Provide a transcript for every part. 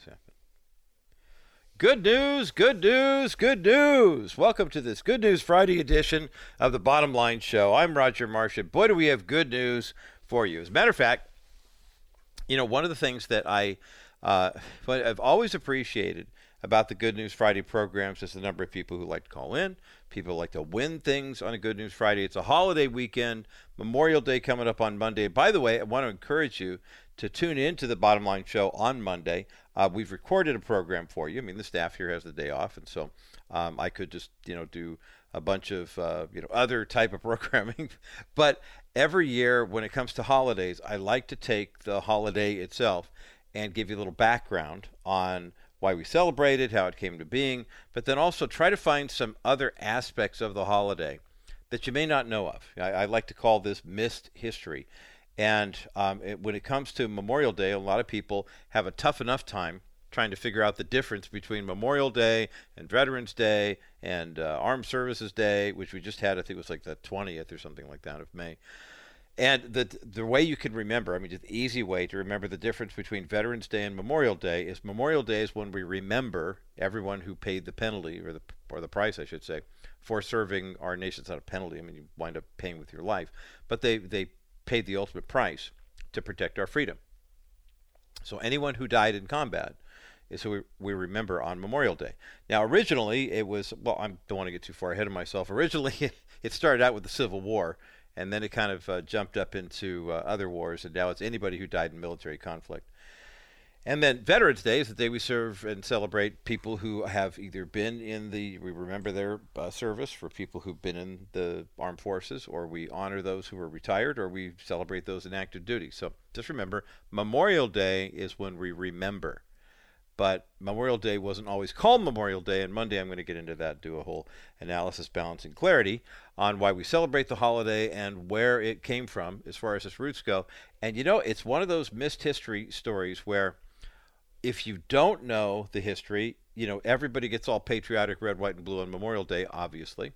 this happen. Good news, good news, good news. Welcome to this Good News Friday edition of the Bottom Line Show. I'm Roger Marshall. Boy, do we have good news for you. As a matter of fact, you know, one of the things that I, uh, I've always appreciated about the Good News Friday programs is the number of people who like to call in, people like to win things on a Good News Friday. It's a holiday weekend, Memorial Day coming up on Monday. By the way, I want to encourage you to tune in to the Bottom Line Show on Monday. Uh, we've recorded a program for you. I mean, the staff here has the day off, and so um, I could just you know do a bunch of uh, you know other type of programming. but every year when it comes to holidays, I like to take the holiday itself and give you a little background on why we celebrate it, how it came to being, but then also try to find some other aspects of the holiday that you may not know of. I, I like to call this missed history. And um, it, when it comes to Memorial Day, a lot of people have a tough enough time trying to figure out the difference between Memorial Day and Veterans Day and uh, Armed Services Day, which we just had, I think it was like the 20th or something like that of May. And the the way you can remember, I mean, the easy way to remember the difference between Veterans Day and Memorial Day is Memorial Day is when we remember everyone who paid the penalty or the or the price, I should say, for serving our nation. It's not a penalty. I mean, you wind up paying with your life, but they they paid the ultimate price to protect our freedom. So anyone who died in combat is who we, remember on Memorial Day. Now, originally it was well, I don't want to get too far ahead of myself. Originally, it started out with the Civil War, and then it kind of uh, jumped up into uh, other wars, and now it's anybody who died in military conflict. And then Veterans Day is the day we serve and celebrate people who have either been in the, we remember their uh, service for people who've been in the armed forces, or we honor those who are retired, or we celebrate those in active duty. So just remember, Memorial Day is when we remember. But Memorial Day wasn't always called Memorial Day, and Monday I'm going to get into that, do a whole analysis, balance, and clarity on why we celebrate the holiday and where it came from as far as its roots go. And you know, it's one of those missed history stories where if you don't know the history, you know, everybody gets all patriotic, red, white, and blue on Memorial Day, obviously.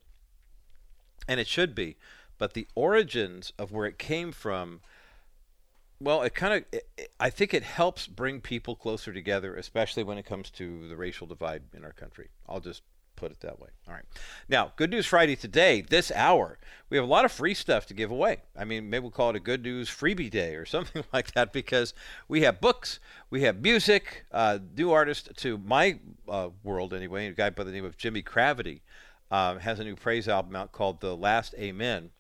And it should be. But the origins of where it came from, well, it kind of, I think it helps bring people closer together, especially when it comes to the racial divide in our country. I'll just put it that way. All right. Now, Good News Friday today, this hour, we have a lot of free stuff to give away. I mean, maybe we'll call it a Good News Freebie Day or something like that because we have books, we have music, uh, new artist to my uh, world anyway, a guy by the name of Jimi Cravity uh, has a new praise album out called The Last Amen.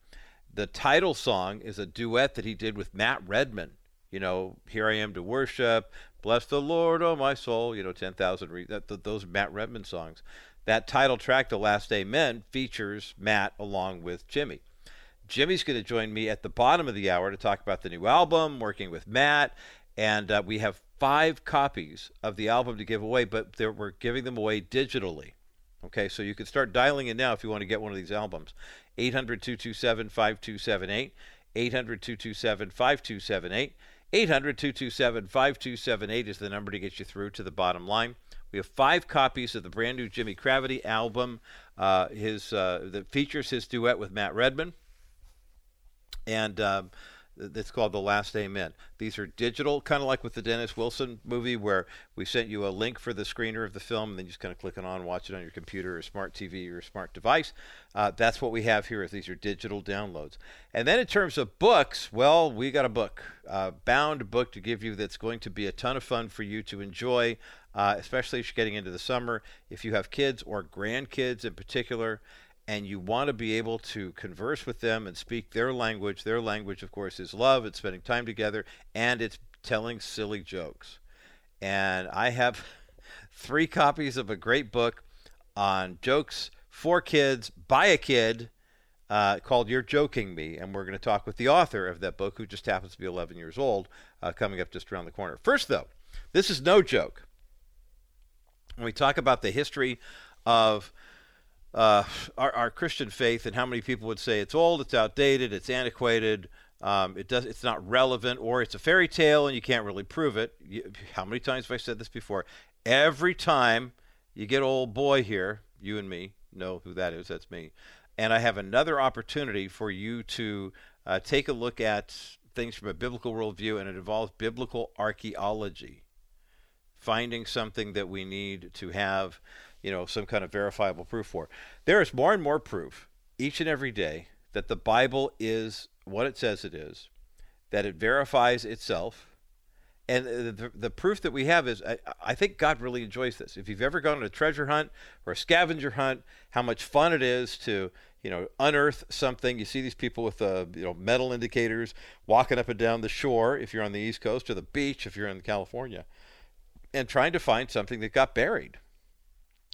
The title song is a duet that he did with Matt Redman. You know, Here I Am to Worship, Bless the Lord, oh my soul, you know, 10,000, re- that, those Matt Redman songs. That title track, The Last Amen, features Matt along with Jimi. Jimi's going to join me at the bottom of the hour to talk about the new album, working with Matt, and uh, we have five copies of the album to give away, but we're giving them away digitally. Okay, so you can start dialing in now if you want to get one of these albums. 800 227 5278. 800 227 5278. 800 227 5278 is the number to get you through to the bottom line. We have five copies of the brand new Jimi Cravity album. Uh, his uh, that features his duet with Matt Redman, and um, it's called The Last Amen. These are digital, kind of like with the Dennis Wilson movie, where we sent you a link for the screener of the film, and then you just kind of click it on, watch it on your computer or smart TV or smart device. Uh, that's what we have here. Is these are digital downloads. And then in terms of books, well, we got a book, uh, bound book to give you that's going to be a ton of fun for you to enjoy uh, especially if you're getting into the summer. If you have kids or grandkids in particular, and you want to be able to converse with them and speak their language, their language, of course, is love, it's spending time together, and it's telling silly jokes. And I have three copies of a great book on jokes for kids by a kid uh, called You're Joking Me. And we're going to talk with the author of that book, who just happens to be 11 years old, uh, coming up just around the corner. First, though, this is no joke when we talk about the history of uh, our, our, Christian faith and how many people would say it's old, it's outdated, it's antiquated, um, it does, it's not relevant, or it's a fairy tale and you can't really prove it. You, how many times have I said this before? Every time you get old boy here, you and me know who that is. That's me. And I have another opportunity for you to uh, take a look at things from a biblical worldview, and it involves biblical archaeology finding something that we need to have, you know, some kind of verifiable proof for. There is more and more proof each and every day that the Bible is what it says it is, that it verifies itself. And the, the proof that we have is, I, I think God really enjoys this. If you've ever gone on a treasure hunt or a scavenger hunt, how much fun it is to, you know, unearth something. You see these people with, uh, you know, metal indicators walking up and down the shore if you're on the East Coast or the beach if you're in California, and trying to find something that got buried.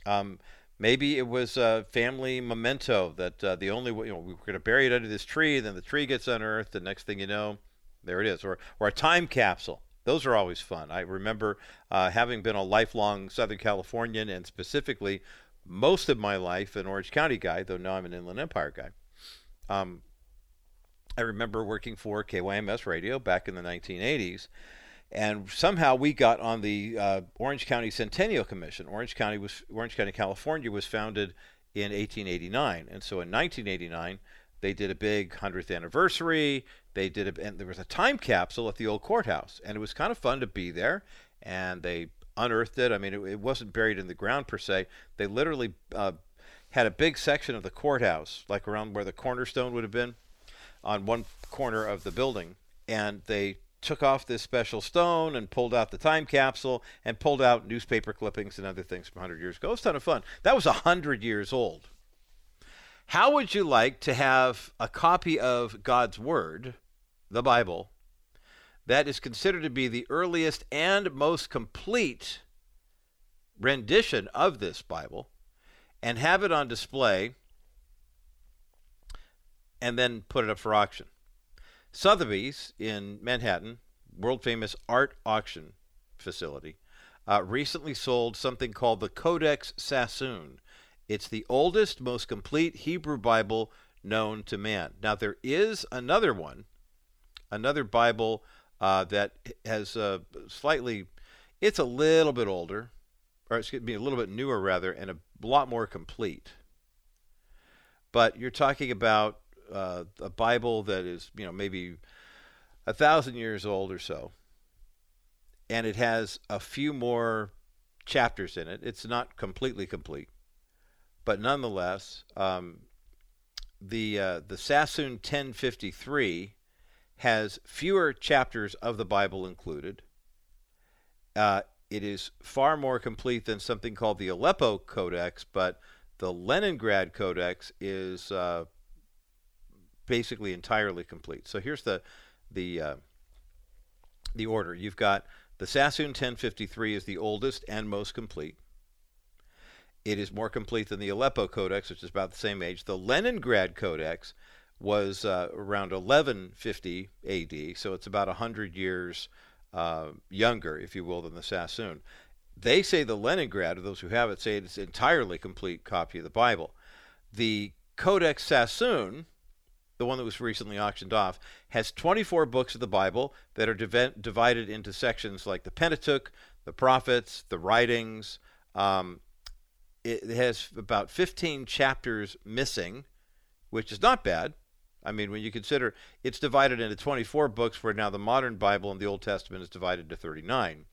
Um, Maybe it was a family memento that uh, the only way, you know, we are going to bury it under this tree, then the tree gets unearthed, the next thing you know, there it is. Or, or a time capsule. Those are always fun. I remember uh, having been a lifelong Southern Californian and specifically most of my life an Orange County guy, though now I'm an Inland Empire guy. Um, I remember working for KYMS Radio back in the 1980s and somehow we got on the uh, Orange County Centennial Commission. Orange County was Orange County, California, was founded in 1889, and so in 1989 they did a big 100th anniversary. They did a, and there was a time capsule at the old courthouse, and it was kind of fun to be there. And they unearthed it. I mean, it, it wasn't buried in the ground per se. They literally uh, had a big section of the courthouse, like around where the cornerstone would have been, on one corner of the building, and they took off this special stone and pulled out the time capsule and pulled out newspaper clippings and other things from 100 years ago. It was a ton of fun. That was 100 years old. How would you like to have a copy of God's Word, the Bible, that is considered to be the earliest and most complete rendition of this Bible, and have it on display and then put it up for auction? Sotheby's in Manhattan, world famous art auction facility, uh, recently sold something called the Codex Sassoon. It's the oldest, most complete Hebrew Bible known to man. Now, there is another one, another Bible uh, that has a slightly, it's a little bit older, or excuse me, a little bit newer rather, and a lot more complete. But you're talking about uh, a Bible that is, you know, maybe a thousand years old or so, and it has a few more chapters in it. It's not completely complete, but nonetheless, um, the uh, the Sassoon 1053 has fewer chapters of the Bible included. Uh, it is far more complete than something called the Aleppo Codex, but the Leningrad Codex is uh, basically entirely complete. So here's the the uh, the order. You've got the Sassoon 1053 is the oldest and most complete. It is more complete than the Aleppo Codex, which is about the same age. The Leningrad Codex was uh, around 1150 AD, so it's about 100 years uh, younger, if you will, than the Sassoon. They say the Leningrad, or those who have it, say it's an entirely complete copy of the Bible. The Codex Sassoon, the one that was recently auctioned off, has 24 books of the Bible that are div- divided into sections like the Pentateuch, the prophets, the writings. Um, it has about 15 chapters missing, which is not bad. I mean, when you consider it's divided into 24 books, where now the modern Bible and the Old Testament is divided into 39.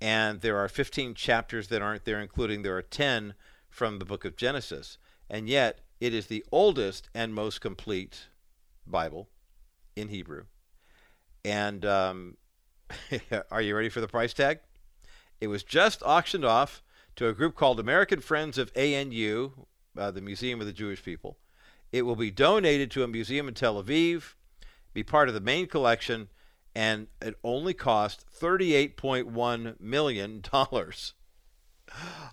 And there are 15 chapters that aren't there, including there are 10 from the book of Genesis. And yet, it is the oldest and most complete Bible in Hebrew. And um, are you ready for the price tag? It was just auctioned off to a group called American Friends of ANU, uh, the Museum of the Jewish People. It will be donated to a museum in Tel Aviv, be part of the main collection, and it only cost $38.1 million.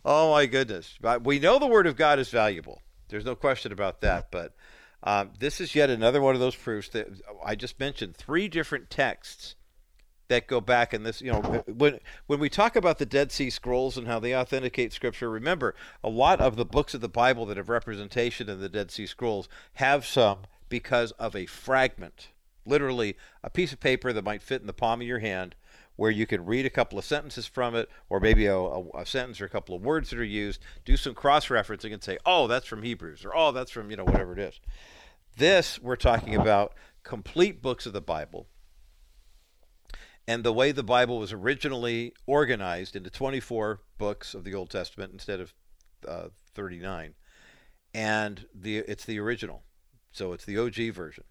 Oh my goodness. We know the Word of God is valuable. There's no question about that. But um, this is yet another one of those proofs that I just mentioned. Three different texts that go back in this. You know, when when we talk about the Dead Sea Scrolls and how they authenticate Scripture, remember a lot of the books of the Bible that have representation in the Dead Sea Scrolls have some because of a fragment, literally a piece of paper that might fit in the palm of your hand where you can read a couple of sentences from it, or maybe a, a, a sentence or a couple of words that are used, do some cross referencing and say, oh, that's from Hebrews, or oh, that's from, you know, whatever it is. This, we're talking about complete books of the Bible. and the way the Bible was originally organized into 24 books of the Old Testament instead of uh, 39, and the it's the original, so it's the OG version.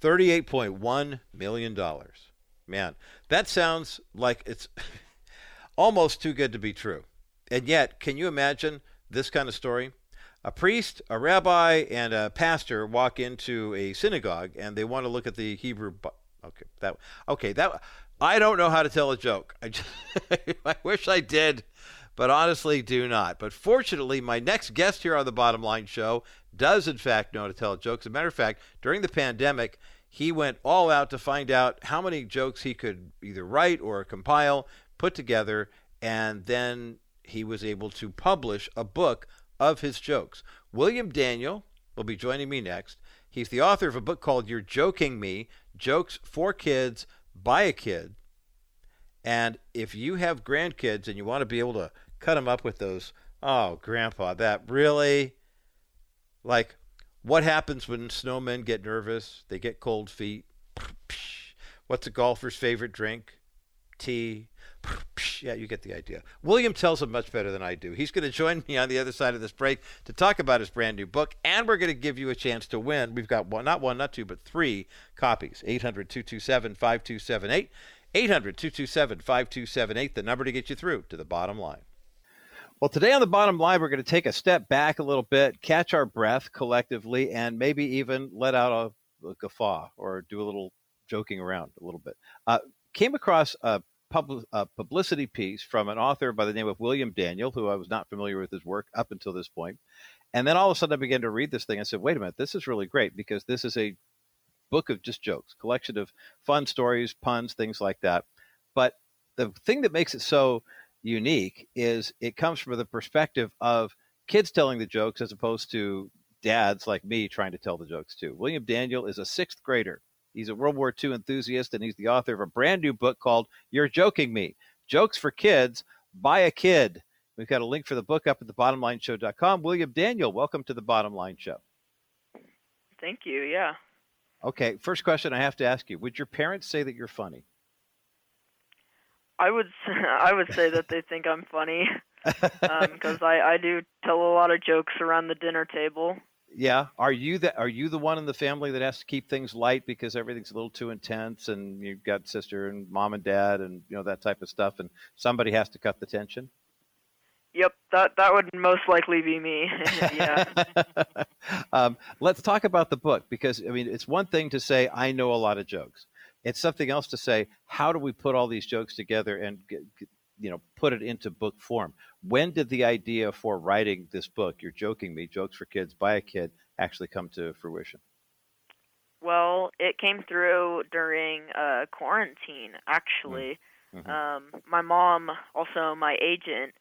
38.1 million dollars. Man, that sounds like it's almost too good to be true. And yet, can you imagine this kind of story? A priest, a rabbi, and a pastor walk into a synagogue and they want to look at the Hebrew. Okay, that okay that I don't know how to tell a joke. I just, I wish I did, but honestly, do not. But fortunately, my next guest here on the Bottom Line Show does in fact know how to tell jokes. As a matter of fact, during the pandemic, he went all out to find out how many jokes he could either write or compile, put together, and then he was able to publish a book of his jokes. William Daniel will be joining me next. He's the author of a book called You're Joking Me Jokes for Kids by a Kid. And if you have grandkids and you want to be able to cut them up with those, oh, grandpa, that really, like, what happens when snowmen get nervous? They get cold feet. What's a golfer's favorite drink? Tea. Yeah, you get the idea. William tells him much better than I do. He's going to join me on the other side of this break to talk about his brand new book, and we're going to give you a chance to win. We've got one, not one, not two, but three copies. 800 227 5278. 800 227 5278, the number to get you through to the bottom line. Well, today on the bottom line, we're going to take a step back a little bit, catch our breath collectively, and maybe even let out a, a guffaw or do a little joking around a little bit. Uh, came across a pub, a publicity piece from an author by the name of William Daniel, who I was not familiar with his work up until this point. And then all of a sudden I began to read this thing. I said, wait a minute, this is really great because this is a book of just jokes, collection of fun stories, puns, things like that. But the thing that makes it so unique is it comes from the perspective of kids telling the jokes as opposed to dads like me trying to tell the jokes too. William Daniel is a sixth grader He's a World War II enthusiast, and he's the author of a brand new book called You're Joking Me Jokes for Kids by a Kid. We've got a link for the book up at thebottomlineshow.com. William Daniel, welcome to the Bottom Line Show. Thank you. Yeah. Okay. First question I have to ask you: Would your parents say that you're funny? I would. I would say that they think I'm funny because um, I I do tell a lot of jokes around the dinner table. Yeah. Are you the are you the one in the family that has to keep things light because everything's a little too intense and you've got sister and mom and dad and you know that type of stuff and somebody has to cut the tension? Yep, that that would most likely be me. yeah. um, let's talk about the book because I mean it's one thing to say I know a lot of jokes. It's something else to say how do we put all these jokes together and you know put it into book form when did the idea for writing this book you're joking me jokes for kids by a kid actually come to fruition well it came through during uh, quarantine actually mm-hmm. um, my mom also my agent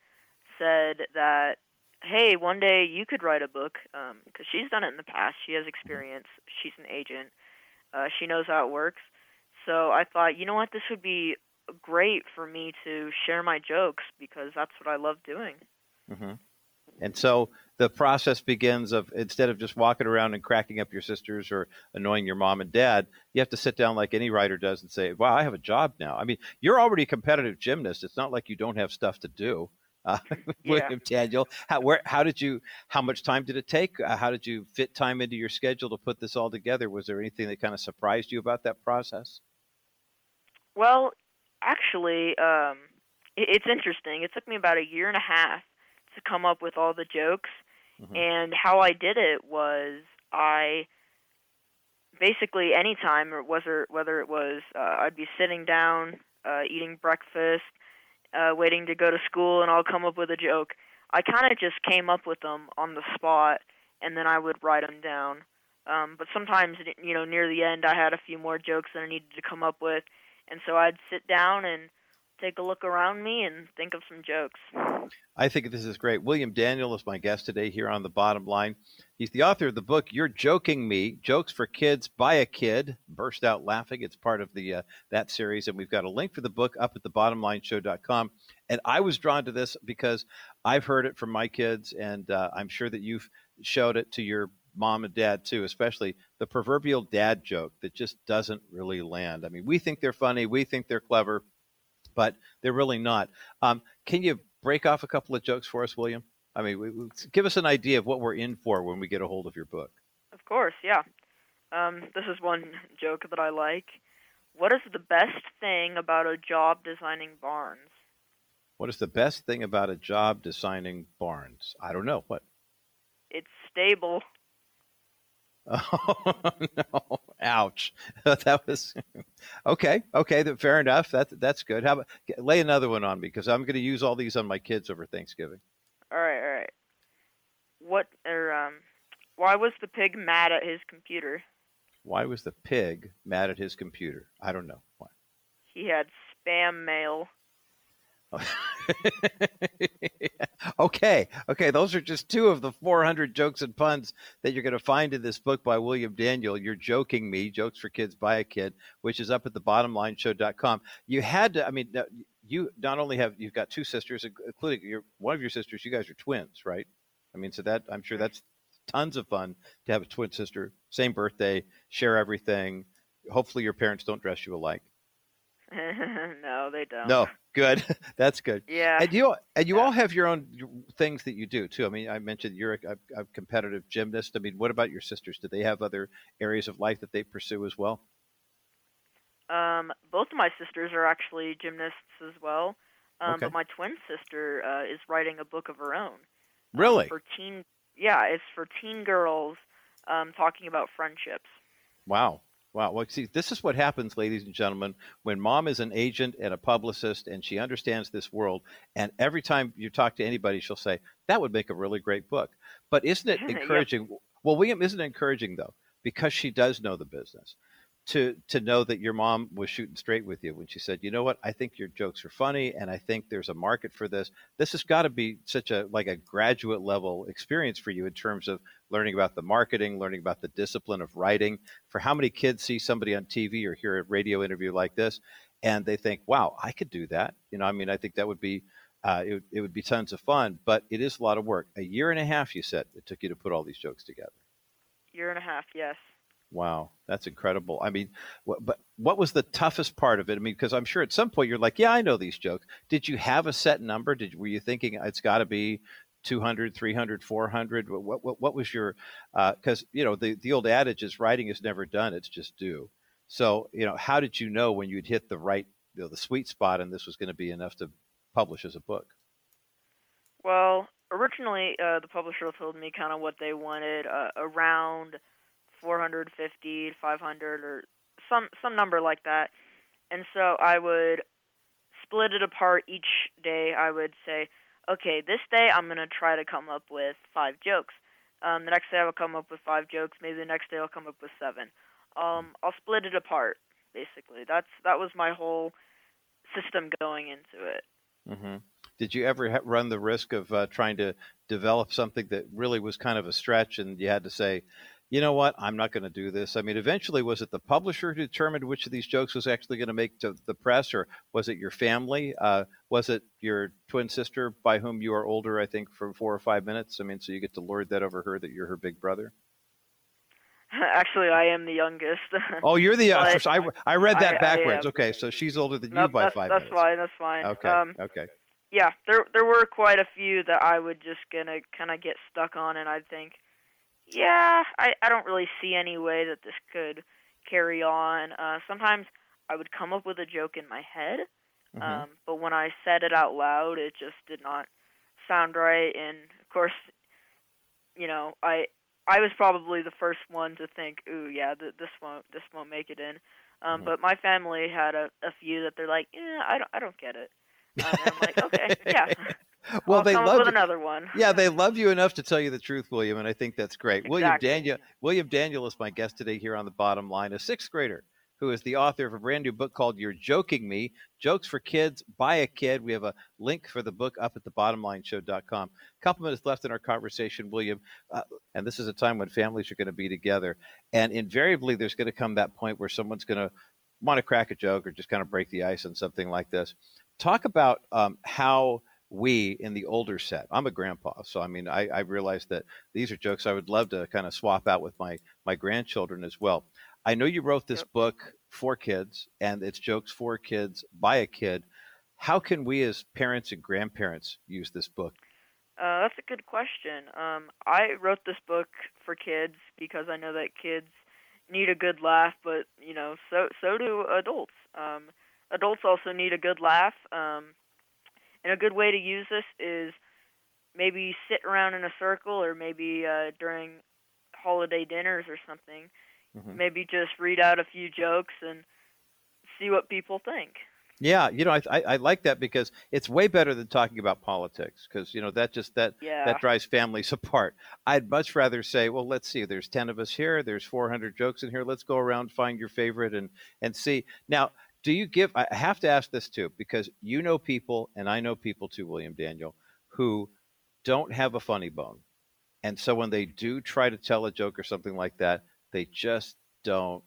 said that hey one day you could write a book because um, she's done it in the past she has mm-hmm. experience she's an agent uh, she knows how it works so i thought you know what this would be great for me to share my jokes because that's what I love doing. Mm-hmm. And so the process begins of instead of just walking around and cracking up your sisters or annoying your mom and dad, you have to sit down like any writer does and say, "Wow, I have a job now." I mean, you're already a competitive gymnast. It's not like you don't have stuff to do. Uh, William. Daniel, how, where, how did you? How much time did it take? Uh, how did you fit time into your schedule to put this all together? Was there anything that kind of surprised you about that process? Well, actually, um, it, it's interesting. It took me about a year and a half to come up with all the jokes, mm-hmm. and how I did it was I basically anytime, or whether whether it was uh, I'd be sitting down, uh, eating breakfast, uh, waiting to go to school, and I'll come up with a joke. I kind of just came up with them on the spot, and then I would write them down. Um, but sometimes, you know, near the end, I had a few more jokes that I needed to come up with, and so I'd sit down and take a look around me and think of some jokes. I think this is great. William Daniel is my guest today here on the bottom line. He's the author of the book "You're Joking Me: Jokes for Kids by a Kid." Burst out laughing. It's part of the uh, that series, and we've got a link for the book up at the thebottomlineshow.com. And I was drawn to this because I've heard it from my kids, and uh, I'm sure that you've showed it to your mom and dad too, especially the proverbial dad joke that just doesn't really land. I mean, we think they're funny, we think they're clever, but they're really not. Um, can you break off a couple of jokes for us, William? I mean, we, we, give us an idea of what we're in for when we get a hold of your book. Of course, yeah. Um, this is one joke that I like. What is the best thing about a job designing barns? What is the best thing about a job designing barns? I don't know. What? It's stable. Oh no! Ouch! that was okay. Okay, fair enough. That that's good. How about lay another one on me because I'm going to use all these on my kids over Thanksgiving. All right, all right. What or um, why was the pig mad at his computer? Why was the pig mad at his computer? I don't know. Why? He had spam mail. okay, okay, those are just two of the 400 jokes and puns that you're going to find in this book by William Daniel. You're joking me, Jokes for Kids by a Kid, which is up at the bottomlineshow.com. You had to, I mean, you not only have, you've got two sisters, including your, one of your sisters, you guys are twins, right? I mean, so that, I'm sure that's tons of fun to have a twin sister, same birthday, share everything. Hopefully your parents don't dress you alike. no, they don't. No, good. That's good. Yeah. And you and you yeah. all have your own things that you do too. I mean, I mentioned you're a, a, competitive gymnast. I mean, what about your sisters? Do they have other areas of life that they pursue as well? Um, both of my sisters are actually gymnasts as well. Um, okay. But my twin sister uh, is writing a book of her own. Really? Um, for teen, yeah, it's for teen girls um, talking about friendships. Wow. Wow. Well, see, this is what happens, ladies and gentlemen, when mom is an agent and a publicist and she understands this world. And every time you talk to anybody, she'll say, that would make a really great book. But isn't it encouraging? Well, William, isn't it encouraging, though? Because she does know the business to to know that your mom was shooting straight with you when she said, "You know what? I think your jokes are funny, and I think there's a market for this." This has got to be such a like a graduate level experience for you in terms of learning about the marketing, learning about the discipline of writing. For how many kids see somebody on TV or hear a radio interview like this, and they think, "Wow, I could do that." You know, I mean, I think that would be. Uh, it, it would be tons of fun, but it is a lot of work. A year and a half, you said, it took you to put all these jokes together. Year and a half, yes. Wow, that's incredible. I mean, what, but what was the toughest part of it? I mean, because I'm sure at some point you're like, yeah, I know these jokes. Did you have a set number? Did were you thinking it's got to be 200, 300, 400? What what, what was your? Because uh, you know the the old adage is writing is never done; it's just due. So you know, how did you know when you'd hit the right, you know, the sweet spot, and this was going to be enough to publish as a book? Well, originally uh, the publisher told me kind of what they wanted uh, around 450, 500, or some some number like that. And so I would split it apart each day. I would say, okay, this day I'm gonna try to come up with five jokes. Um, the next day I'll come up with five jokes. Maybe the next day I'll come up with seven. Um, I'll split it apart. Basically, that's that was my whole system going into it. Mm-hmm. Did you ever run the risk of uh, trying to develop something that really was kind of a stretch, and you had to say, you know what, I'm not going to do this. I mean, eventually, was it the publisher who determined which of these jokes was actually going to make to the press, or was it your family? Uh, was it your twin sister by whom you are older, I think, for four or five minutes? I mean, so you get to lord that over her that you're her big brother? Actually, I am the youngest. oh, you're the youngest. I, I read that I, backwards. I okay, so she's older than nope, you by that's, five that's minutes. That's fine. That's fine. Okay. Um, okay. Yeah, there there were quite a few that I would just gonna kind of get stuck on, and I'd think, yeah, I, I don't really see any way that this could carry on. Uh, sometimes I would come up with a joke in my head, mm-hmm. um, but when I said it out loud, it just did not sound right. And of course, you know, I I was probably the first one to think, "Ooh, yeah, th- this won't this won't make it in." Um, mm-hmm. But my family had a, a few that they're like, "Yeah, I don't I don't get it." Um, I'm like, "Okay, yeah." well, I'll they love with you. another one. Yeah, they love you enough to tell you the truth, William, and I think that's great. William Daniel, William Daniel is my guest today here on the Bottom Line, a sixth grader who is the author of a brand new book called "You're Joking Me: Jokes for Kids by a Kid." We have a link for the book up at the BottomLineShow.com. A couple minutes left in our conversation, William, uh, and this is a time when families are going to be together, and invariably there's going to come that point where someone's going to want to crack a joke or just kind of break the ice on something like this. Talk about um, how we in the older set. I'm a grandpa, so I mean, I, I realize that these are jokes I would love to kind of swap out with my my grandchildren as well. I know you wrote this yep. book for kids, and it's jokes for kids by a kid. How can we, as parents and grandparents, use this book? Uh, that's a good question. Um, I wrote this book for kids because I know that kids need a good laugh, but you know, so so do adults. Um, adults also need a good laugh. Um, and a good way to use this is maybe sit around in a circle or maybe uh, during holiday dinners or something. Mm-hmm. Maybe just read out a few jokes and see what people think. Yeah, you know, I, I, I like that because it's way better than talking about politics because you know that just that yeah. that drives families apart. I'd much rather say, well, let's see. There's ten of us here. There's 400 jokes in here. Let's go around, find your favorite, and and see. Now, do you give i have to ask this too because you know people and i know people too william daniel who don't have a funny bone. And so when they do try to tell a joke or something like that they just don't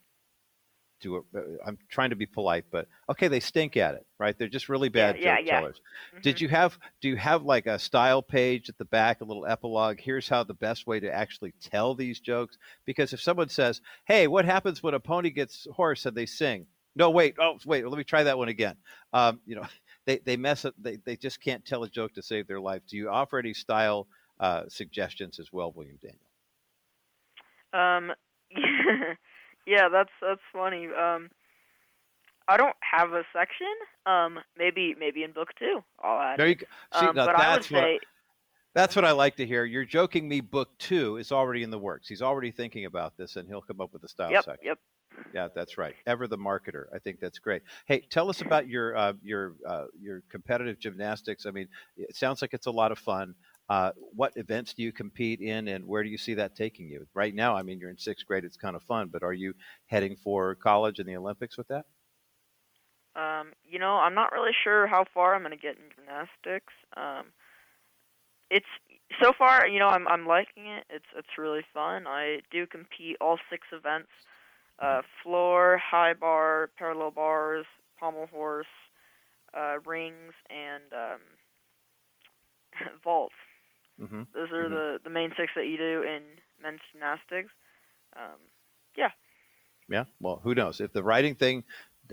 do it uh, i'm trying to be polite but okay they stink at it right? They're just really bad yeah, joke yeah, tellers. Mm-hmm. did you have do you have like a style page at the back a little epilogue? Here's how the best way to actually tell these jokes because if someone says hey what happens when a pony gets hoarse and they sing no, wait. Oh, wait. Let me try that one again. Um, you know, they, they mess up. They, they just can't tell a joke to save their life. Do you offer any style uh, suggestions as well, William Daniel? Um, yeah, that's that's funny. Um, I don't have a section. Um, maybe maybe in book two, I'll add. There you go. See, um, but that's I would say, that's what I like to hear. You're joking me. Book two is already in the works. He's already thinking about this, and he'll come up with a style yep, section. Yep. Yeah, that's right. Ever the marketer. I think that's great. Hey, tell us about your uh, your uh, your competitive gymnastics. I mean, it sounds like it's a lot of fun. Uh, what events do you compete in, and where do you see that taking you? Right now, I mean, you're in sixth grade. It's kind of fun, but are you heading for college and the Olympics with that? Um, you know, I'm not really sure how far I'm going to get in gymnastics. Um, it's so far, you know, I'm I'm liking it. It's it's really fun. I do compete all six events: uh, floor, high bar, parallel bars, pommel horse, uh, rings, and um, vaults. Mm-hmm. Those are mm-hmm. the the main six that you do in men's gymnastics. Um, yeah. Yeah. Well, who knows if the writing thing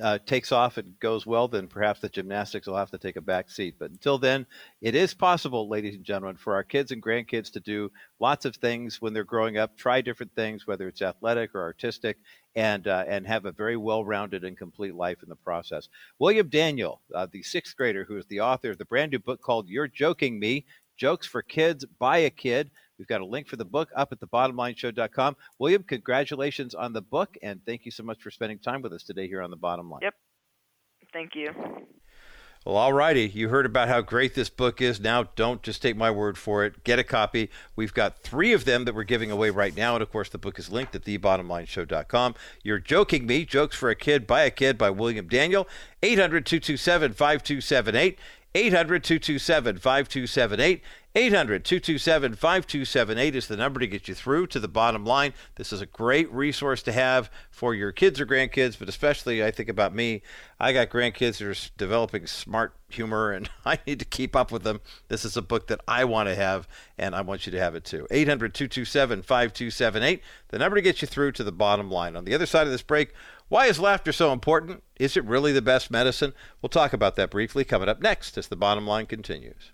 uh, takes off and goes well, then perhaps the gymnastics will have to take a back seat. But until then, it is possible, ladies and gentlemen, for our kids and grandkids to do lots of things when they're growing up, try different things, whether it's athletic or artistic, and uh, and have a very well-rounded and complete life in the process. William Daniel, uh, the sixth grader who is the author of the brand new book called "You're Joking Me." Jokes for Kids by a Kid. We've got a link for the book up at thebottomlineshow.com. William, congratulations on the book, and thank you so much for spending time with us today here on the Bottom Line. Yep. Thank you. Well, all righty. You heard about how great this book is. Now, don't just take my word for it. Get a copy. We've got three of them that we're giving away right now. And of course, the book is linked at thebottomlineshow.com. You're joking me. Jokes for a Kid by a Kid by William Daniel. 800 227 5278. 800 227 5278. 800 227 5278 is the number to get you through to the bottom line. This is a great resource to have for your kids or grandkids, but especially I think about me. I got grandkids that are developing smart humor and I need to keep up with them. This is a book that I want to have and I want you to have it too. 800 227 5278, the number to get you through to the bottom line. On the other side of this break, why is laughter so important? Is it really the best medicine? We'll talk about that briefly coming up next as the bottom line continues.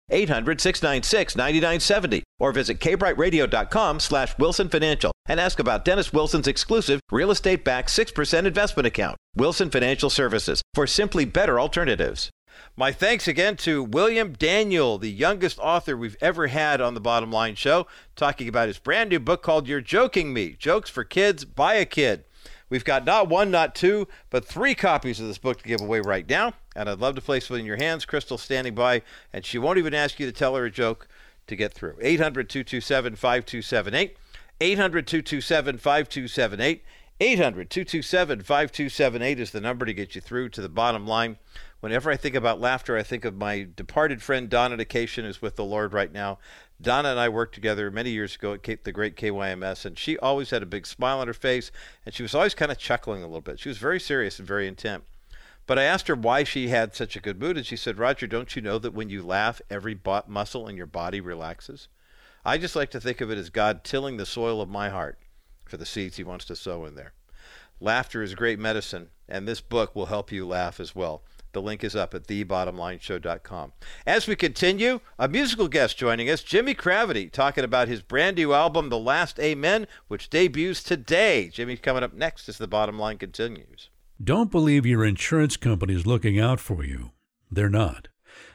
800 696 9970 or visit kbrightradio.com slash Wilson Financial and ask about Dennis Wilson's exclusive real estate backed 6% investment account, Wilson Financial Services, for simply better alternatives. My thanks again to William Daniel, the youngest author we've ever had on the Bottom Line Show, talking about his brand new book called You're Joking Me Jokes for Kids by a Kid. We've got not one, not two, but three copies of this book to give away right now. And I'd love to place it in your hands. Crystal's standing by, and she won't even ask you to tell her a joke to get through. 800 227 5278. 800 227 5278. 800 227 5278 is the number to get you through to the bottom line. Whenever I think about laughter, I think of my departed friend Donna Decation, who's with the Lord right now. Donna and I worked together many years ago at the great KYMS, and she always had a big smile on her face, and she was always kind of chuckling a little bit. She was very serious and very intent. But I asked her why she had such a good mood, and she said, Roger, don't you know that when you laugh, every bo- muscle in your body relaxes? I just like to think of it as God tilling the soil of my heart for the seeds He wants to sow in there. Laughter is great medicine, and this book will help you laugh as well. The link is up at thebottomlineshow.com. As we continue, a musical guest joining us, Jimi Cravity, talking about his brand new album, The Last Amen, which debuts today. Jimi's coming up next as the bottom line continues. Don't believe your insurance company is looking out for you. They're not.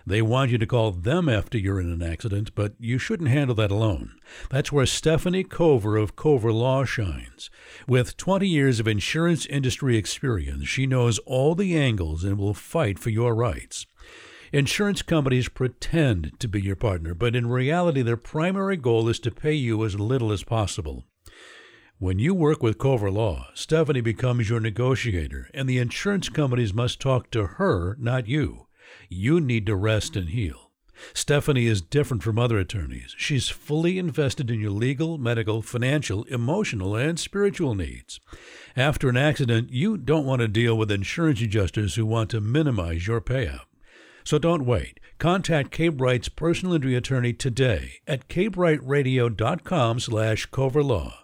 They want you to call them after you're in an accident, but you shouldn't handle that alone. That's where Stephanie Cover of Cover Law shines. With 20 years of insurance industry experience, she knows all the angles and will fight for your rights. Insurance companies pretend to be your partner, but in reality, their primary goal is to pay you as little as possible. When you work with Cover Law, Stephanie becomes your negotiator, and the insurance companies must talk to her, not you. You need to rest and heal. Stephanie is different from other attorneys. She's fully invested in your legal, medical, financial, emotional, and spiritual needs. After an accident, you don't want to deal with insurance adjusters who want to minimize your payout. So don't wait. Contact Cape Wright's personal injury attorney today at capewrightradio.com slash coverlaw.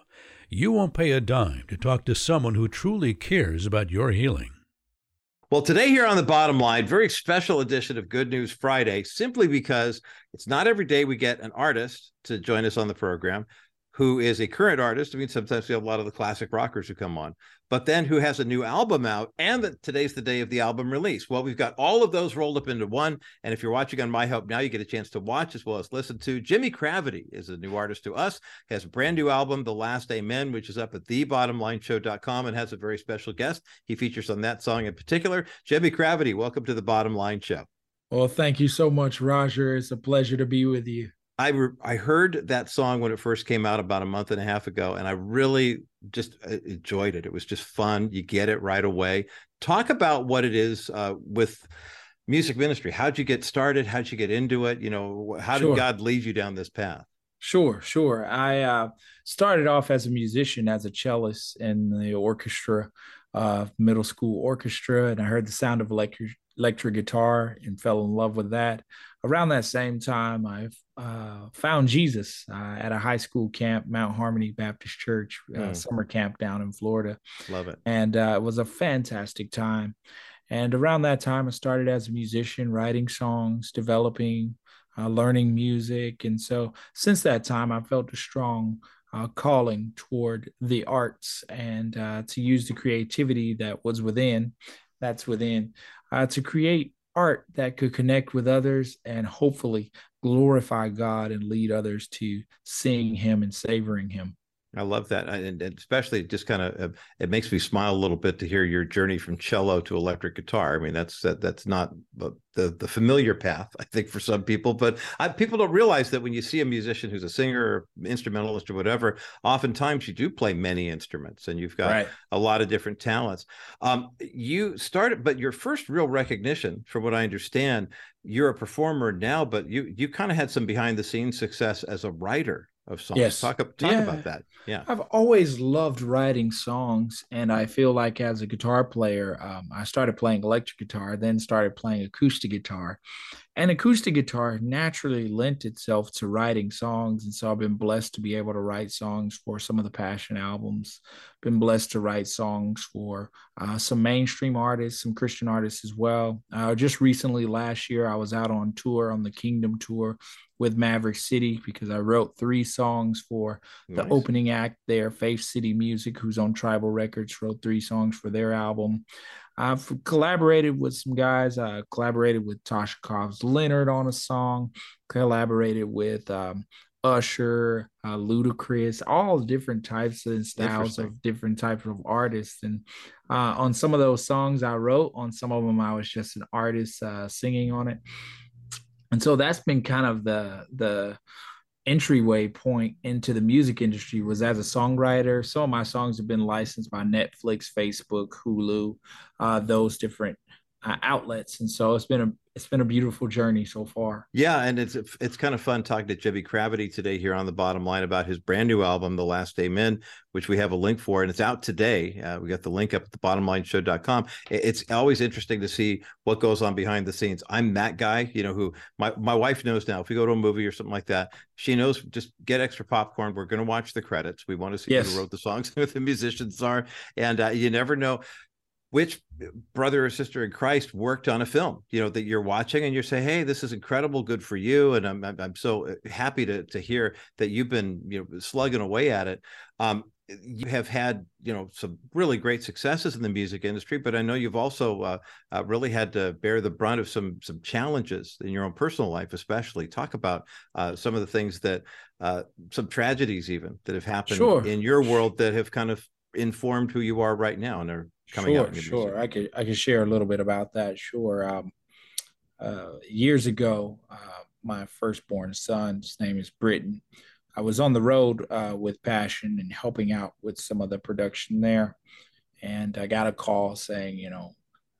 You won't pay a dime to talk to someone who truly cares about your healing. Well, today here on the bottom line, very special edition of Good News Friday, simply because it's not every day we get an artist to join us on the program who is a current artist. I mean, sometimes we have a lot of the classic rockers who come on, but then who has a new album out, and that today's the day of the album release. Well, we've got all of those rolled up into one. And if you're watching on My Help now, you get a chance to watch as well as listen to. Jimi Cravity is a new artist to us, has a brand new album, The Last Amen, which is up at thebottomlineshow.com and has a very special guest. He features on that song in particular. Jimi Cravity, welcome to the Bottom Line Show. Well, thank you so much, Roger. It's a pleasure to be with you. I re- I heard that song when it first came out about a month and a half ago, and I really just uh, enjoyed it. It was just fun. You get it right away. Talk about what it is uh, with music ministry. How'd you get started? How'd you get into it? You know, how did God lead you down this path? Sure, sure. I uh, started off as a musician, as a cellist in the orchestra, uh, middle school orchestra, and I heard the sound of electric electric guitar and fell in love with that. Around that same time, I uh, found Jesus uh, at a high school camp, Mount Harmony Baptist Church, uh, mm. summer camp down in Florida. Love it. And uh, it was a fantastic time. And around that time, I started as a musician, writing songs, developing, uh, learning music. And so since that time, I felt a strong uh, calling toward the arts and to use the creativity that was within, that's within, Uh, to create art that could connect with others and hopefully glorify God and lead others to seeing Him and savoring Him. I love that, and especially just kind of uh, it makes me smile a little bit to hear your journey from cello to electric guitar. I mean, that's that, that's not the the familiar path, I think, for some people. But I, people don't realize that when you see a musician who's a singer, or instrumentalist, or whatever, oftentimes you do play many instruments, and you've got right. a lot of different talents. Um, you started, but your first real recognition, from what I understand, you're a performer now, but you you kind of had some behind the scenes success as a writer of songs. Yes. Talk, talk yeah. about that. Yeah. I've always loved writing songs. And I feel like as a guitar player, um, I started playing electric guitar, then started playing acoustic guitar. And acoustic guitar naturally lent itself to writing songs and so i've been blessed to be able to write songs for some of the passion albums. Been blessed to write songs for uh, some mainstream artists some christian artists as well. Uh, just recently last year i was out on tour on the kingdom tour with maverick city because i wrote three songs for the opening act there faith city music who's on TRIBL records wrote three songs for their album I've collaborated with some guys. I collaborated with Tasha Cobbs Leonard on a song. Collaborated with um, Usher, uh, Ludacris, all different types and styles of different types of artists. And uh, on some of those songs I wrote, on some of them I was just an artist uh, singing on it. And so that's been kind of the the entryway point into the music industry was as a songwriter. Some of my songs have been licensed by Netflix, Facebook, Hulu, uh, those different uh, outlets, and so it's been a it's been a beautiful journey so far. Yeah, and it's it's kind of fun talking to Jimi Cravity today here on the bottom line about his brand new album, The Last Amen, which we have a link for, and it's out today. Uh, we got the link up at the bottomlineshow.com. It's always interesting to see what goes on behind the scenes. I'm that guy, you know, who my my wife knows now. If we go to a movie or something like that, she knows just get extra popcorn. We're going to watch the credits. We want to see yes. who wrote the songs, who the musicians are, and uh, you never know which brother or sister in Christ worked on a film, you know, that you're watching and you say, Hey, this is incredible. Good for you. And I'm, I'm so uh, happy to, to hear that you've been, you know, slugging away at it. Um, you have had, you know, some really great successes in the music industry, but I know you've also uh, uh, really had to bear the brunt of some, some challenges in your own personal life, especially talk about uh, some of the things that, uh, some tragedies even that have happened sure. in your world that have kind of informed who you are right now and are coming sure, out. Sure, I could I could share a little bit about that. Sure. Um, uh, years ago, uh, my firstborn son's name is Britton. I was on the road uh, with Passion and helping out with some of the production there, and I got a call saying, you know,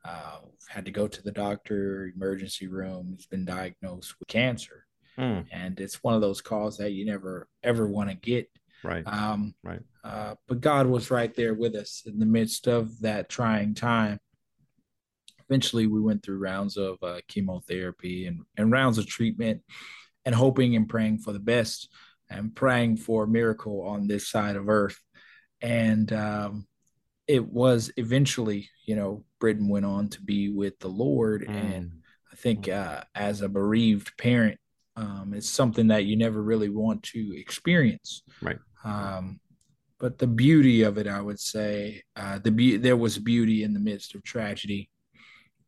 uh, had to go to the doctor, emergency room. He's been diagnosed with cancer, mm. and it's one of those calls that you never ever want to get. Right. Um, right. Uh, but God was right there with us in the midst of that trying time. Eventually, we went through rounds of uh, chemotherapy and, and rounds of treatment and hoping and praying for the best and praying for a miracle on this side of earth. And um, it was eventually, you know, Britton went on to be with the Lord. Mm. And I think uh, as a bereaved parent, um, it's something that you never really want to experience. Right. Um, but the beauty of it, I would say, uh, the be- there was beauty in the midst of tragedy.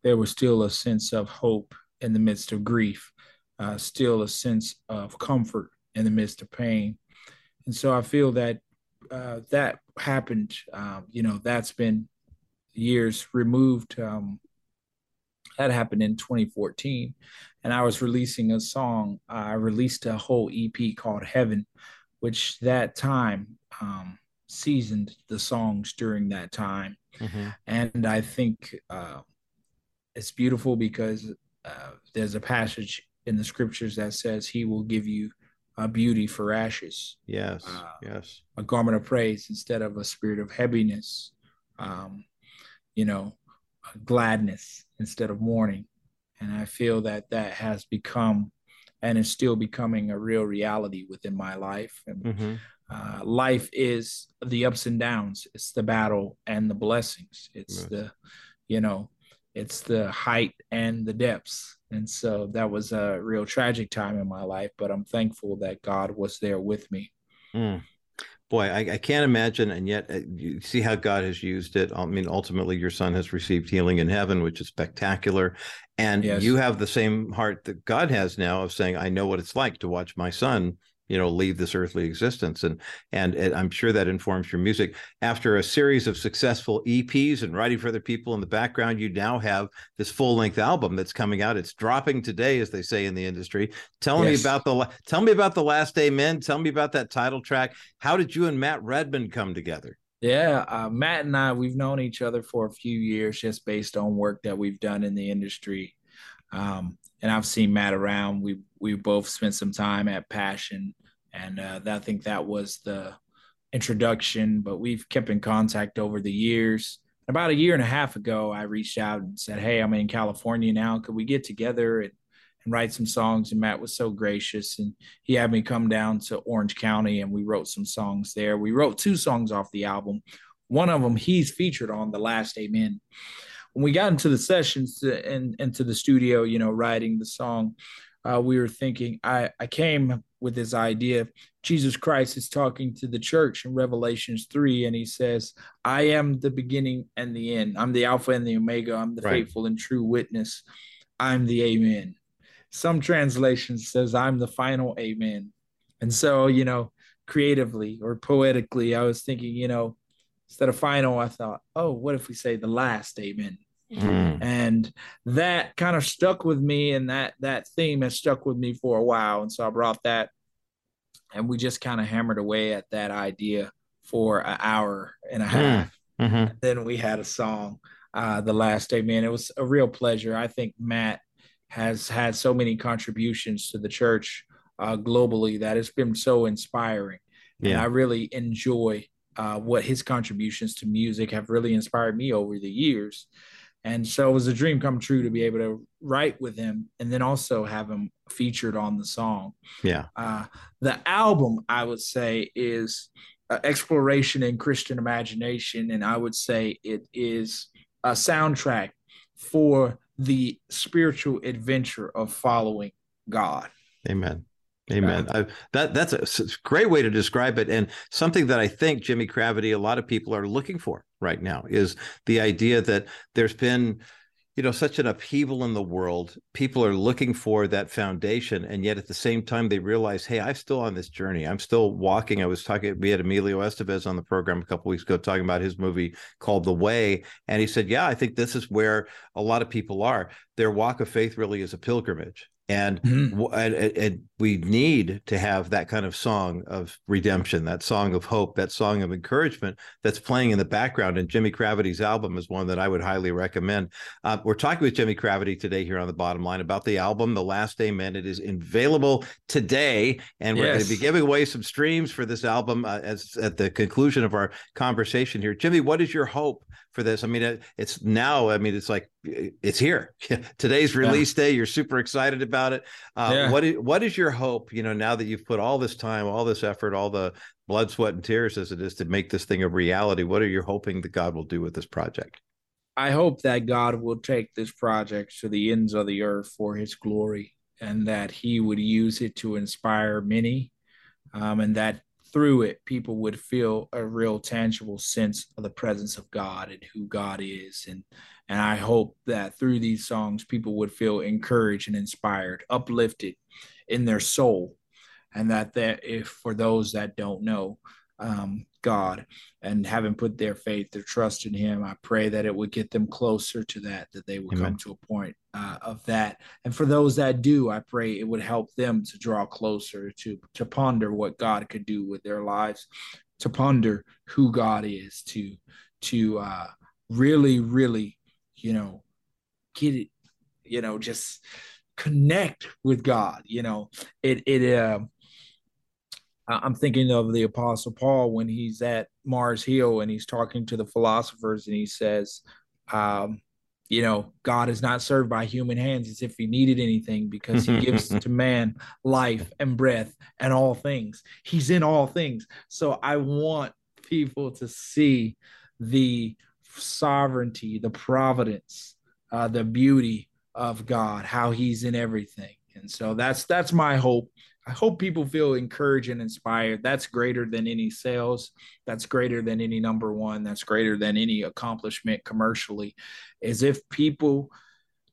There was still a sense of hope in the midst of grief, uh, still a sense of comfort in the midst of pain. And so I feel that uh, that happened. Um, you know, that's been years removed. Um, that happened in 2014, and I was releasing a song. I released a whole EP called Heaven, which that time um, seasoned the songs during that time. Mm-hmm. And I think uh, it's beautiful because uh, there's a passage in the scriptures that says he will give you a beauty for ashes. Yes. Uh, yes. A garment of praise instead of a spirit of heaviness. Um, you know, gladness instead of mourning. And I feel that that has become and is still becoming a real reality within my life. And mm-hmm. Uh, life is the ups and downs. It's the battle and the blessings. It's yes. the, you know, it's the height and the depths. And so that was a real tragic time in my life, but I'm thankful that God was there with me. Mm. Boy, I, I, can't imagine. And yet, uh, you see how God has used it. I mean, ultimately, your son has received healing in heaven, which is spectacular. And yes. you have the same heart that God has now of saying, I know what it's like to watch my son you know leave this earthly existence. And and it, i'm sure that informs your music. After a series of successful eps and writing for other people in the background you now have this full length album that's coming out. It's dropping today as they say in the industry. Tell yes. me about the tell me about the last amen. Tell me about that title track. How did you and matt redman come together? Yeah, uh, Matt and I, we've known each other for a few years just based on work that we've done in the industry. Um, and I've seen Matt around. We we both spent some time at Passion, and uh, I think that was the introduction. But we've kept in contact over the years. About a year and a half ago, I reached out and said, "Hey, I'm in California now. Could we get together and and write some songs. And Matt was so gracious, and he had me come down to Orange County, and we wrote some songs there. We wrote two songs off the album. One of them he's featured on the last Amen. When we got into the sessions to, and into the studio, you know, writing the song, uh, we were thinking. I I came with this idea. Jesus Christ is talking to the church in Revelations 3, and he says, I am the beginning and the end. I'm the Alpha and the Omega. I'm the right. faithful and true witness. I'm the Amen. Some translations says, I'm the final Amen. And so, you know, creatively or poetically, I was thinking, you know, instead of final, I thought, oh, what if we say the last Amen? Mm. And that kind of stuck with me, and that that theme has stuck with me for a while. And so I brought that and we just kind of hammered away at that idea for an hour and a hmm. half. Mm-hmm. Then we had a song uh, the last day, man. It was a real pleasure. I think Matt has had so many contributions to the church uh, globally that it's been so inspiring. Yeah. And I really enjoy uh, what his contributions to music have really inspired me over the years. And so it was a dream come true to be able to write with him and then also have him featured on the song. Yeah. Uh, the album, I would say, is uh, exploration in Christian imagination. And I would say it is a soundtrack for the spiritual adventure of following God. Amen. Amen. I, that that's a, great way to describe it, and something that I think Jimi Cravity, a lot of people are looking for right now, is the idea that there's been, you know, such an upheaval in the world. People are looking for that foundation, and yet at the same time, they realize, hey, I'm still on this journey. I'm still walking. I was talking. We had Emilio Estevez on the program a couple weeks ago talking about his movie called The Way, and he said, yeah, I think this is where a lot of people are. Their walk of faith really is a pilgrimage and, mm-hmm. and, and we need to have that kind of song of redemption, that song of hope, that song of encouragement that's playing in the background. And Jimi Cravity's album is one that I would highly recommend. Uh, we're talking with Jimi Cravity today here on the bottom line about the album, The Last Amen. It is available today, and we're yes. going to be giving away some streams for this album uh, as at the conclusion of our conversation here. Jimi, what is your hope for this. I mean, it, it's now. I mean, it's like it's here. Today's release yeah. day. You're super excited about it. Uh, yeah. What is what is your hope? You know, now that you've put all this time, all this effort, all the blood, sweat, and tears as it is to make this thing a reality. What are you hoping that God will do with this project? I hope that God will take this project to the ends of the earth for His glory, and that He would use it to inspire many, um, and that through it, people would feel a real tangible sense of the presence of God and who God is. And and I hope that through these songs, people would feel encouraged and inspired, uplifted in their soul. And that that if for those that don't know, um, God and haven't put their faith, their trust in Him, I pray that it would get them closer to that, that they would Amen. come to a point uh, of that. And for those that do, I pray it would help them to draw closer to to ponder what God could do with their lives, to ponder who God is, to to uh, really, really, you know, get it, you know, just connect with God. You know, it it. Uh, I'm thinking of the Apostle Paul when he's at Mars Hill and he's talking to the philosophers and he says, um, you know, God is not served by human hands as if he needed anything because he gives to man life and breath and all things. He's in all things. So I want people to see the sovereignty, the providence, uh, the beauty of God, how he's in everything. And so that's that's my hope I hope people feel encouraged and inspired. That's greater than any sales. That's greater than any number one. That's greater than any accomplishment commercially. As if people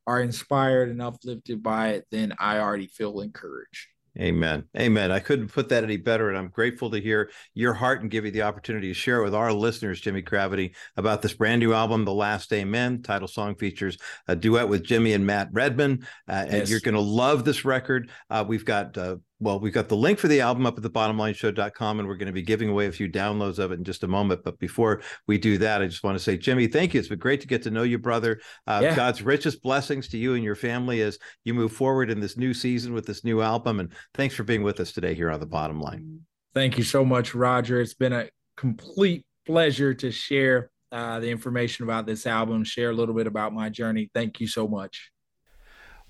are inspired and uplifted by it, then I already feel encouraged. Amen. Amen. I couldn't put that any better. And I'm grateful to hear your heart and give you the opportunity to share with our listeners, Jimi Cravity, about this brand new album, The Last Amen. Title song features a duet with Jimi and Matt Redman. Uh, yes. And you're going to love this record. Uh, we've got uh, well, we've got the link for the album up at the bottomlineshow.com, and we're going to be giving away a few downloads of it in just a moment. But before we do that, I just want to say, Jimi, thank you. It's been great to get to know you, brother. Uh, yeah. God's richest blessings to you and your family as you move forward in this new season with this new album. And thanks for being with us today here on the bottom line. Thank you so much, Roger. It's been a complete pleasure to share uh, the information about this album, share a little bit about my journey. Thank you so much.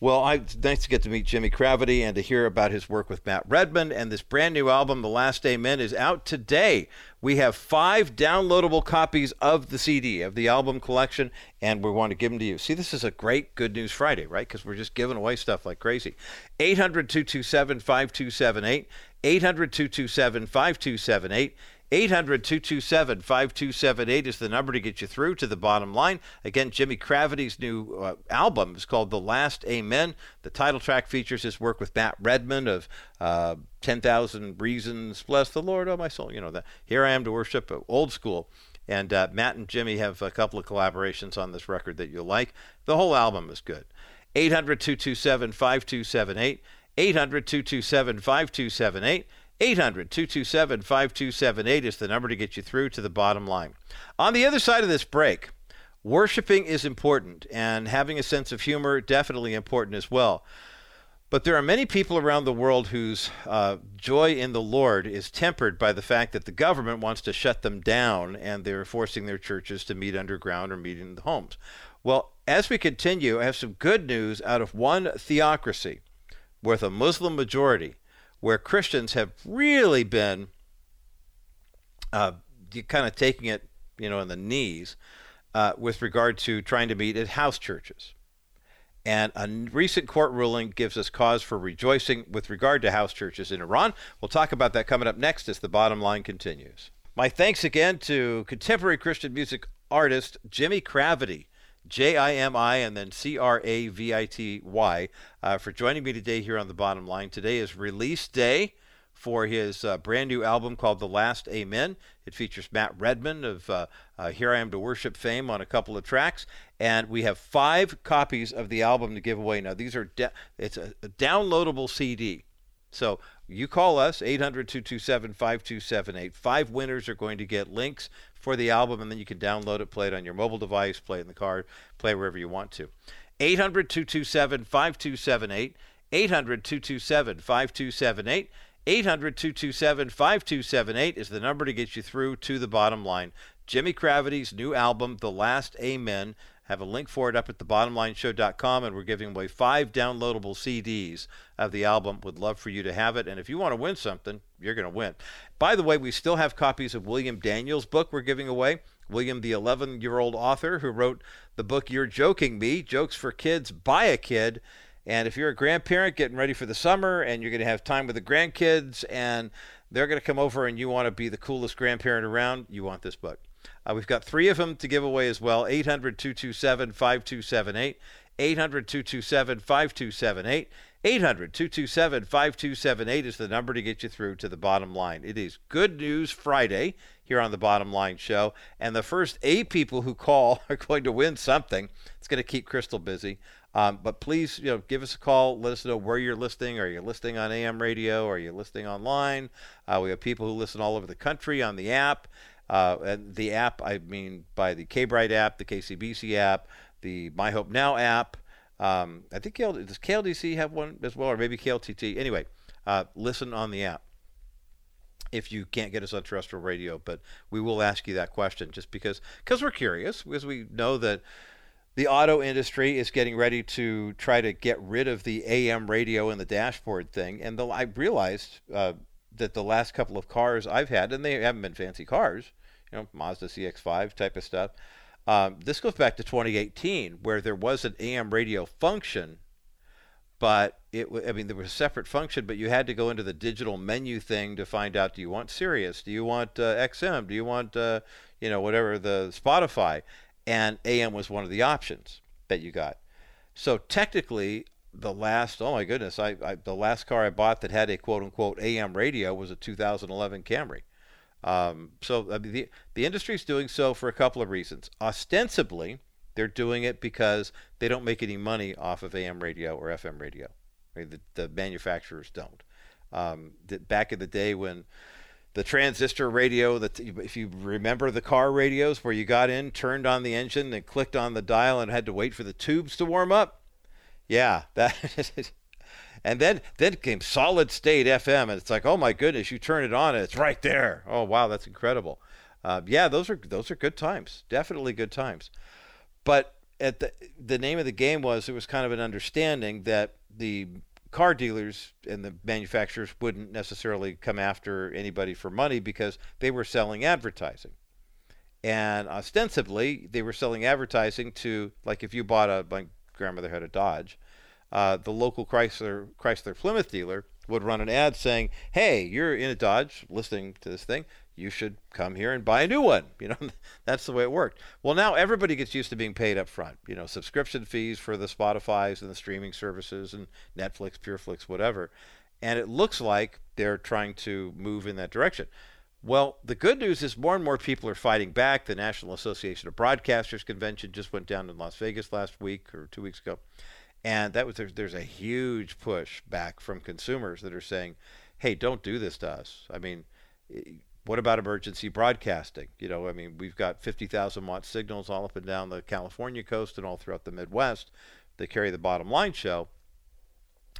Well, I, nice to get to meet Jimi Cravity and to hear about his work with Matt Redman. And this brand new album, The Last Amen, is out today. We have five downloadable copies of the CD, of the album collection, and we want to give them to you. See, this is a great Good News Friday, right? Because we're just giving away stuff like crazy. 800 227 5278. 800 227 5278. 800 227 5278 is the number to get you through to the bottom line. Again, Jimi Cravity's new uh, album is called The Last Amen. The title track features his work with Matt Redman of uh, 10,000 Reasons, Bless the Lord, oh my soul. You know, that. Here I Am to Worship, uh, old school. And uh, Matt and Jimi have a couple of collaborations on this record that you'll like. The whole album is good. 800 227 5278. 800 227 5278. 800 227 5278 is the number to get you through to the bottom line. On the other side of this break, worshiping is important, and having a sense of humor definitely important as well. But there are many people around the world whose uh, joy in the Lord is tempered by the fact that the government wants to shut them down and they're forcing their churches to meet underground or meet in the homes. Well, as we continue, I have some good news out of one theocracy with a Muslim majority where Christians have really been uh, kind of taking it, you know, in the knees uh, with regard to trying to meet at house churches. And a recent court ruling gives us cause for rejoicing with regard to house churches in Iran. We'll talk about that coming up next as the bottom line continues. My thanks again to contemporary Christian music artist Jimi Cravity J I M I and then C R A V I T Y, uh, for joining me today here on the bottom line. Today is release day for his uh, brand new album called The Last Amen. It features Matt Redman of uh, uh, Here I Am to Worship fame on a couple of tracks, and we have five copies of the album to give away. Now these are de- it's a, a downloadable CD. So you call us 800 227 5278. Five winners are going to get links for the album, and then you can download it, play it on your mobile device, play it in the car, play wherever you want to. 800 227 5278. 800 227 5278. 800 227 5278 is the number to get you through to the bottom line. Jimi Cravity's new album, The Last Amen. Have a link for it up at thebottomlineshow.com, and we're giving away five downloadable CDs of the album. Would love for you to have it. And if you want to win something, you're going to win. By the way, we still have copies of William Daniel's book we're giving away. William, the 11 year old author who wrote the book You're Joking Me Jokes for Kids by a Kid. And if you're a grandparent getting ready for the summer and you're going to have time with the grandkids and they're going to come over and you want to be the coolest grandparent around, you want this book. Uh, we've got three of them to give away as well 800 227 5278. 800 227 5278. 800 227 5278 is the number to get you through to the bottom line. It is Good News Friday here on the Bottom Line Show. And the first eight people who call are going to win something. It's going to keep Crystal busy. Um, but please, you know, give us a call. Let us know where you're listening. Are you listening on AM radio? Are you listening online? Uh, we have people who listen all over the country on the app. Uh, and the app, I mean, by the KBRITE app, the KCBC app, the My Hope Now app. Um, I think KL, does KLDC have one as well, or maybe KLTT. Anyway, uh, listen on the app if you can't get us on terrestrial radio. But we will ask you that question just because because we're curious, because we know that the auto industry is getting ready to try to get rid of the AM radio and the dashboard thing. And the, I realized uh, that the last couple of cars I've had, and they haven't been fancy cars, you know, Mazda CX5 type of stuff. Um, this goes back to 2018, where there was an AM radio function, but it, I mean, there was a separate function, but you had to go into the digital menu thing to find out: do you want Sirius? Do you want uh, XM? Do you want, uh, you know, whatever the Spotify? And AM was one of the options that you got. So technically, the last oh my goodness I, I, the last car i bought that had a quote unquote am radio was a 2011 camry um, so I mean, the, the industry is doing so for a couple of reasons. Ostensibly they're doing it because they don't make any money off of am radio or fm radio. I mean, the, the manufacturers don't. Um, the, back in the day when the transistor radio that if you remember the car radios where you got in turned on the engine and clicked on the dial and had to wait for the tubes to warm up? Yeah, that. and then then came solid state FM, and it's like, oh my goodness, you turn it on, and it's right there. Oh wow, that's incredible. Uh, yeah, those are those are good times, definitely good times. But at the the name of the game was it was kind of an understanding that the car dealers and the manufacturers wouldn't necessarily come after anybody for money because they were selling advertising. And ostensibly, they were selling advertising to, like, if you bought a, my grandmother had a Dodge, uh, the local Chrysler Chrysler Plymouth dealer would run an ad saying, "Hey, you're in a Dodge, listening to this thing. You should come here and buy a new one." You know, that's the way it worked. Well, now everybody gets used to being paid up front. You know, subscription fees for the Spotify's and the streaming services and Netflix, PureFlix, whatever. And it looks like they're trying to move in that direction. Well, the good news is more and more people are fighting back. The National Association of Broadcasters convention just went down in Las Vegas last week or two weeks ago and that was there's, there's a huge push back from consumers that are saying, "Hey, don't do this to us." I mean, what about emergency broadcasting? You know, I mean, we've got 50,000 watt signals all up and down the California coast and all throughout the Midwest that carry the bottom line show,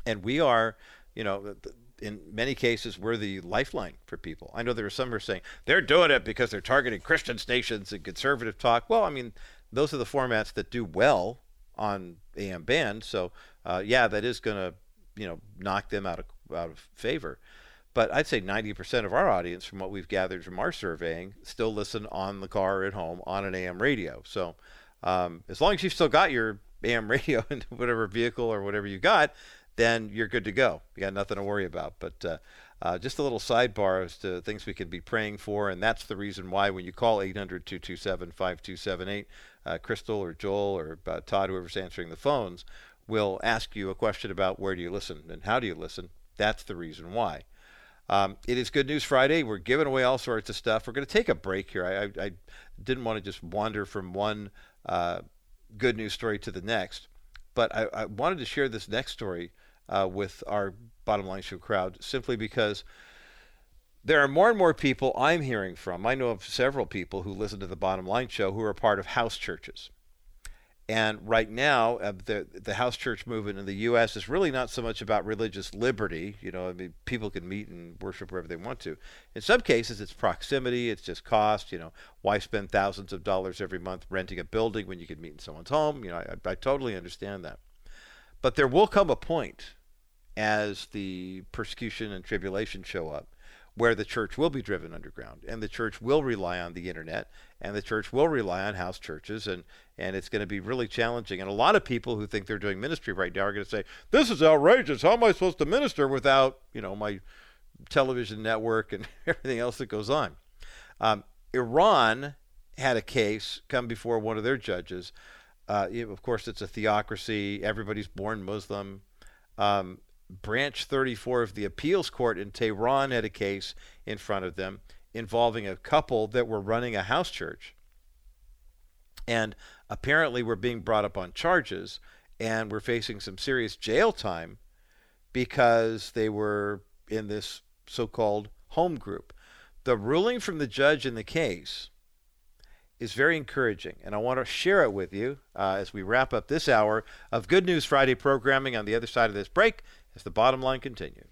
and we are, you know, in many cases we're the lifeline for people. I know there are some who are saying they're doing it because they're targeting Christian stations and conservative talk. Well, I mean, those are the formats that do well on AM band. So uh, yeah, that is going to you know knock them out of out of favor. But I'd say 90% of our audience, from what we've gathered from our surveying, still listen on the car at home on an AM radio. So um, as long as you've still got your AM radio in whatever vehicle or whatever you got, then you're good to go. You got nothing to worry about. But uh, uh, just a little sidebar as to things we could be praying for, and that's the reason why when you call 800 227 5278, uh, Crystal or Joel or uh, Todd, whoever's answering the phones, will ask you a question about where do you listen and how do you listen. That's the reason why. Um, it is Good News Friday. We're giving away all sorts of stuff. We're going to take a break here. I, I, I didn't want to just wander from one uh, good news story to the next, but I, I wanted to share this next story uh, with our bottom line show crowd simply because there are more and more people I'm hearing from. I know of several people who listen to the Bottom Line Show who are part of house churches. And right now, uh, the the house church movement in the U.S. is really not so much about religious liberty. You know, I mean, people can meet and worship wherever they want to. In some cases, it's proximity, it's just cost. You know, why spend thousands of dollars every month renting a building when you could meet in someone's home? You know, I, I totally understand that. But there will come a point as the persecution and tribulation show up where the church will be driven underground and the church will rely on the internet and the church will rely on house churches and and it's going to be really challenging. And a lot of people who think they're doing ministry right now are going to say this is outrageous. How am i supposed to minister without you know my television network and everything else that goes on? Um, iran had a case come before one of their judges. Uh, of course it's a theocracy. Everybody's born muslim. Um, Branch 34 of the appeals court in Tehran had a case in front of them involving a couple that were running a house church and apparently were being brought up on charges and were facing some serious jail time because they were in this so called home group. The ruling from the judge in the case is very encouraging, and I want to share it with you uh, as we wrap up this hour of Good News Friday programming on the other side of this break as the bottom line continues.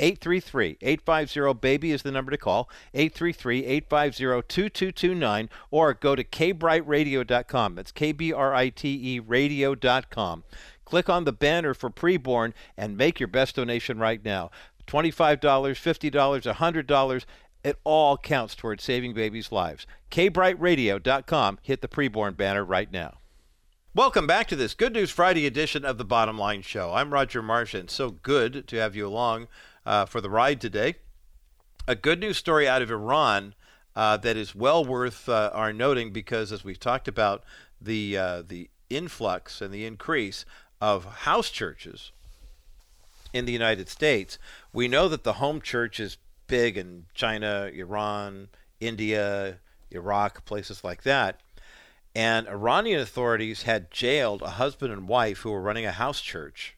833 850 BABY is the number to call. 833 850 2229 or go to kbriteradio.com. That's K B R I T E radio.com. Click on the banner for preborn and make your best donation right now. $25, $50, $100. It all counts towards saving babies' lives. kbriteradio.com. Hit the preborn banner right now. Welcome back to this Good News Friday edition of the Bottom Line Show. I'm Roger Marsh, and so good to have you along uh, for the ride today. A good news story out of Iran uh, that is well worth uh, our noting because, as we've talked about, the uh, the influx and the increase of house churches in the United States, we know that the home church is big in China, Iran, India, Iraq, places like that. And Iranian authorities had jailed a husband and wife who were running a house church,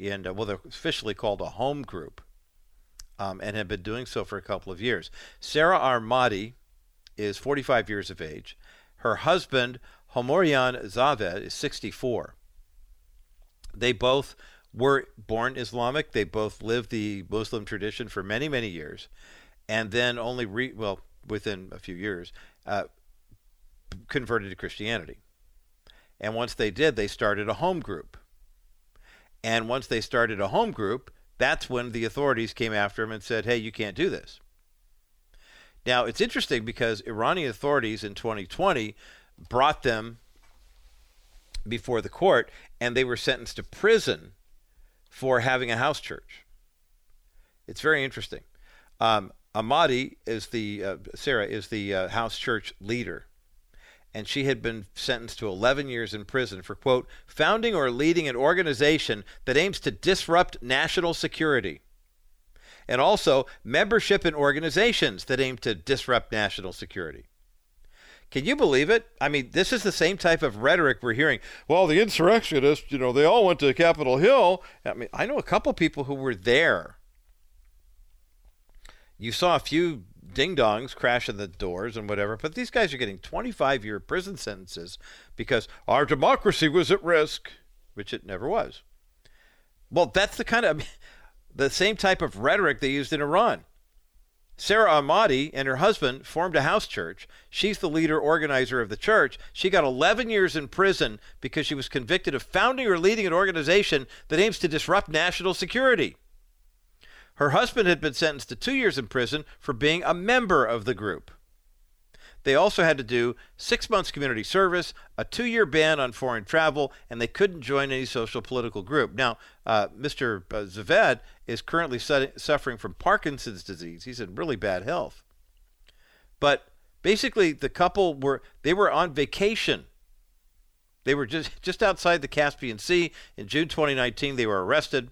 and uh, well, they're officially called a home group, um, and had been doing so for a couple of years. Sarah Ahmadi is 45 years of age. Her husband, Homorian Zaved, is 64. They both were born Islamic. They both lived the Muslim tradition for many, many years, and then only re- well within a few years uh, converted to Christianity. And once they did, they started a home group. And once they started a home group, that's when the authorities came after him and said, "Hey, you can't do this." Now it's interesting because Iranian authorities in 2020 brought them before the court, and they were sentenced to prison for having a house church. It's very interesting. Um, Ahmadi is the uh, Sarah is the uh, house church leader, and she had been sentenced to 11 years in prison for quote founding or leading an organization that aims to disrupt national security, and also membership in organizations that aim to disrupt national security. Can you believe it? I mean, this is the same type of rhetoric we're hearing. Well, the insurrectionists, you know, they all went to Capitol Hill. I mean, I know a couple people who were there. You saw a few ding dongs crashing the doors and whatever, but these guys are getting 25 year prison sentences because our democracy was at risk, which it never was. Well, that's the kind of the same type of rhetoric they used in Iran. Sarah Ahmadi and her husband formed a house church. She's the leader organizer of the church. She got 11 years in prison because she was convicted of founding or leading an organization that aims to disrupt national security. Her husband had been sentenced to two years in prison for being a member of the group. They also had to do six months community service, a two year ban on foreign travel, and they couldn't join any social political group. Now, uh, Mr. Uh, Zaved is currently su- suffering from Parkinson's disease. He's in really bad health. But basically, the couple were they were on vacation. They were just just outside the Caspian Sea in June 2019. They were arrested.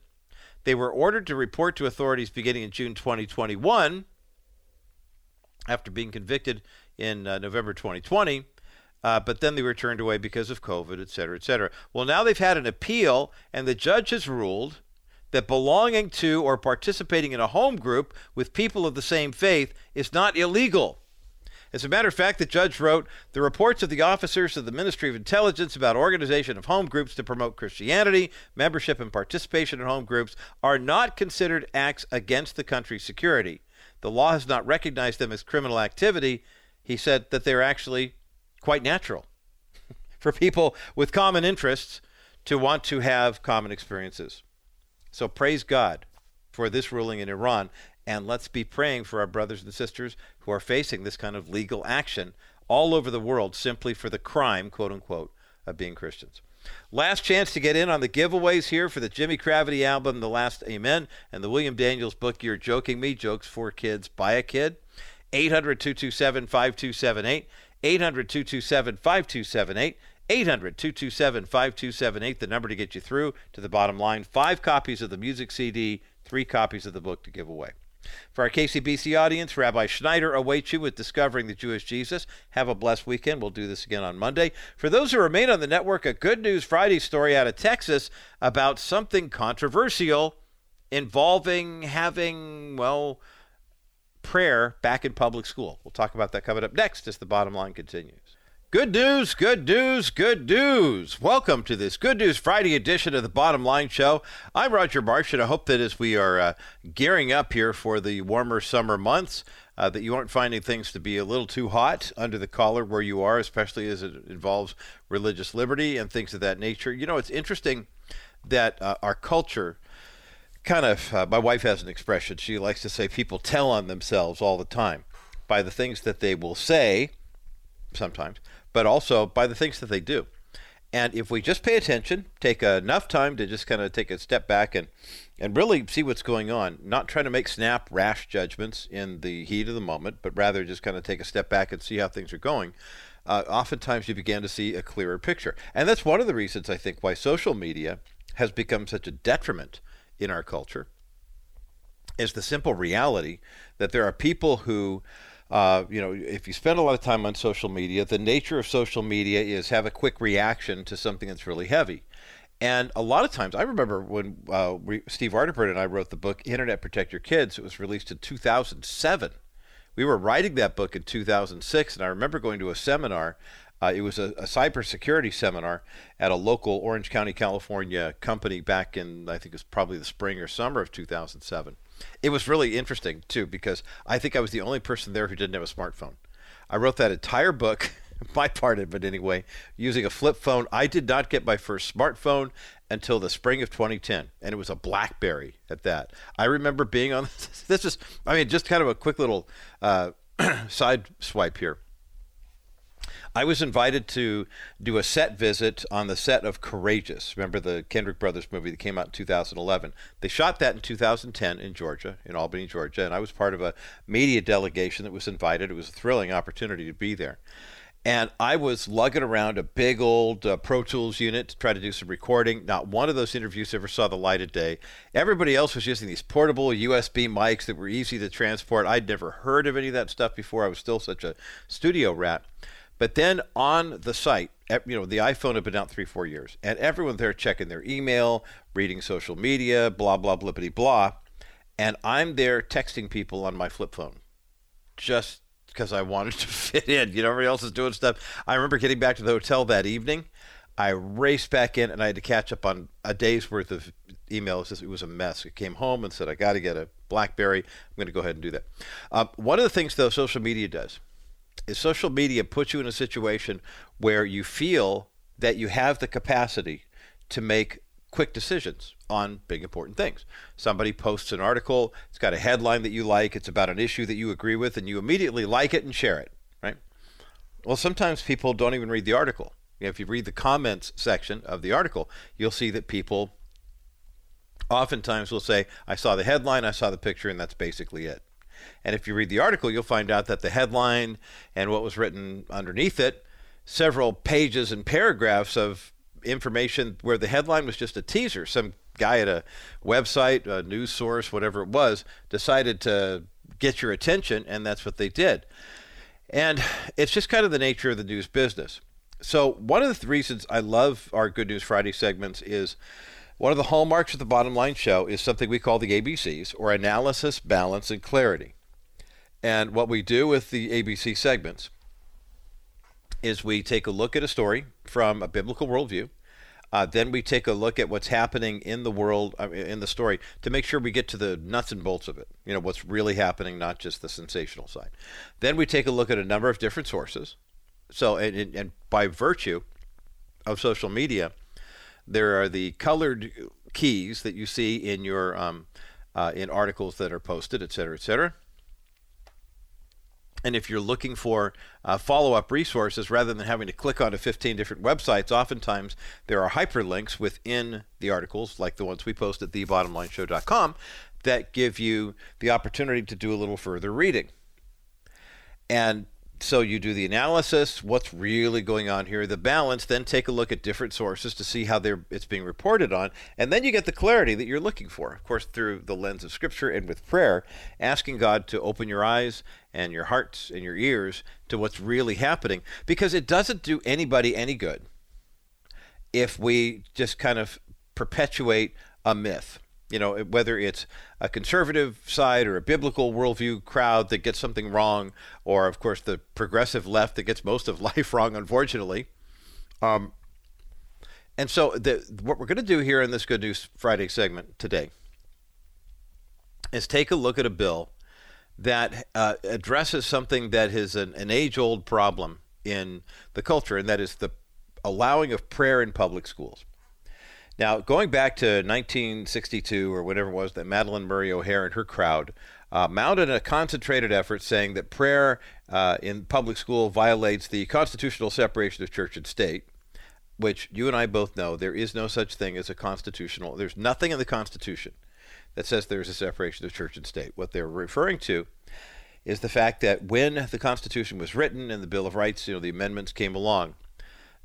They were ordered to report to authorities beginning in June 2021 after being convicted in uh, November 2020. Uh, but then they were turned away because of COVID, et cetera, et cetera. Well, now they've had an appeal, and the judge has ruled that belonging to or participating in a home group with people of the same faith is not illegal. As a matter of fact, the judge wrote the reports of the officers of the Ministry of Intelligence about organization of home groups to promote Christianity, membership, and participation in home groups are not considered acts against the country's security. The law has not recognized them as criminal activity. He said that they're actually quite natural for people with common interests to want to have common experiences. So praise God for this ruling in Iran. And let's be praying for our brothers and sisters who are facing this kind of legal action all over the world simply for the crime, quote unquote, of being Christians. Last chance to get in on the giveaways here for the Jimi Cravity album, The Last Amen, and the William Daniel's book, You're Joking Me Jokes for Kids by a Kid. 800 227 5278. 800 227 5278. 800 227 5278, the number to get you through to the bottom line. Five copies of the music CD, three copies of the book to give away. For our KCBC audience, Rabbi Schneider awaits you with Discovering the Jewish Jesus. Have a blessed weekend. We'll do this again on Monday. For those who remain on the network, a Good News Friday story out of Texas about something controversial involving having, well, prayer back in public school. We'll talk about that coming up next as the bottom line continues. Good news, good news, good news. Welcome to this Good News Friday edition of the Bottom Line Show. I'm Roger Marsh, and I hope that as we are uh, gearing up here for the warmer summer months, uh, that you aren't finding things to be a little too hot under the collar where you are, especially as it involves religious liberty and things of that nature. You know, it's interesting that uh, our culture kind of, uh, my wife has an expression. She likes to say people tell on themselves all the time by the things that they will say sometimes but also by the things that they do. And if we just pay attention, take enough time to just kind of take a step back and, and really see what's going on, not trying to make snap, rash judgments in the heat of the moment, but rather just kind of take a step back and see how things are going, uh, oftentimes you begin to see a clearer picture. And that's one of the reasons I think why social media has become such a detriment in our culture is the simple reality that there are people who uh, you know, if you spend a lot of time on social media, the nature of social media is have a quick reaction to something that's really heavy. And a lot of times, I remember when uh, we, Steve Arterburn and I wrote the book Internet Protect Your Kids. It was released in 2007. We were writing that book in 2006, and I remember going to a seminar. Uh, it was a, a cybersecurity seminar at a local Orange County, California company back in, I think it was probably the spring or summer of 2007. It was really interesting too because I think I was the only person there who didn't have a smartphone. I wrote that entire book, my part of it anyway, using a flip phone. I did not get my first smartphone until the spring of 2010, and it was a BlackBerry at that. I remember being on this is, I mean, just kind of a quick little uh, side swipe here. I was invited to do a set visit on the set of Courageous. Remember the Kendrick Brothers movie that came out in 2011? They shot that in 2010 in Georgia, in Albany, Georgia, and I was part of a media delegation that was invited. It was a thrilling opportunity to be there. And I was lugging around a big old uh, Pro Tools unit to try to do some recording. Not one of those interviews ever saw the light of day. Everybody else was using these portable USB mics that were easy to transport. I'd never heard of any of that stuff before. I was still such a studio rat. But then on the site, you know, the iPhone had been out three, four years, and everyone there checking their email, reading social media, blah, blah, blippity, blah. And I'm there texting people on my flip phone just because I wanted to fit in. You know, everybody else is doing stuff. I remember getting back to the hotel that evening. I raced back in and I had to catch up on a day's worth of emails. It was a mess. I came home and said, I got to get a Blackberry. I'm going to go ahead and do that. Uh, one of the things, though, social media does is social media puts you in a situation where you feel that you have the capacity to make quick decisions on big important things. Somebody posts an article, it's got a headline that you like, it's about an issue that you agree with, and you immediately like it and share it, right? Well, sometimes people don't even read the article. If you read the comments section of the article, you'll see that people oftentimes will say, I saw the headline, I saw the picture, and that's basically it. And if you read the article, you'll find out that the headline and what was written underneath it, several pages and paragraphs of information where the headline was just a teaser. Some guy at a website, a news source, whatever it was, decided to get your attention, and that's what they did. And it's just kind of the nature of the news business. So, one of the reasons I love our Good News Friday segments is one of the hallmarks of the bottom line show is something we call the ABCs, or analysis, balance, and clarity. And what we do with the ABC segments is we take a look at a story from a biblical worldview. Uh, then we take a look at what's happening in the world, in the story, to make sure we get to the nuts and bolts of it. You know, what's really happening, not just the sensational side. Then we take a look at a number of different sources. So, and, and by virtue of social media, there are the colored keys that you see in your um, uh, in articles that are posted, et cetera, et cetera. And if you're looking for uh, follow up resources, rather than having to click onto 15 different websites, oftentimes there are hyperlinks within the articles, like the ones we post at thebottomlineshow.com, that give you the opportunity to do a little further reading. And so you do the analysis, what's really going on here, the balance, then take a look at different sources to see how they're it's being reported on, and then you get the clarity that you're looking for. Of course, through the lens of scripture and with prayer, asking God to open your eyes and your hearts and your ears to what's really happening because it doesn't do anybody any good if we just kind of perpetuate a myth you know, whether it's a conservative side or a biblical worldview crowd that gets something wrong, or of course the progressive left that gets most of life wrong, unfortunately. Um, and so, the, what we're going to do here in this Good News Friday segment today is take a look at a bill that uh, addresses something that is an, an age old problem in the culture, and that is the allowing of prayer in public schools. Now, going back to 1962 or whatever it was that Madalyn Murray O'Hair and her crowd uh, mounted a concentrated effort saying that prayer uh, in public school violates the constitutional separation of church and state, which you and I both know there is no such thing as a constitutional, there's nothing in the Constitution that says there's a separation of church and state. What they're referring to is the fact that when the Constitution was written and the Bill of Rights, you know, the amendments came along,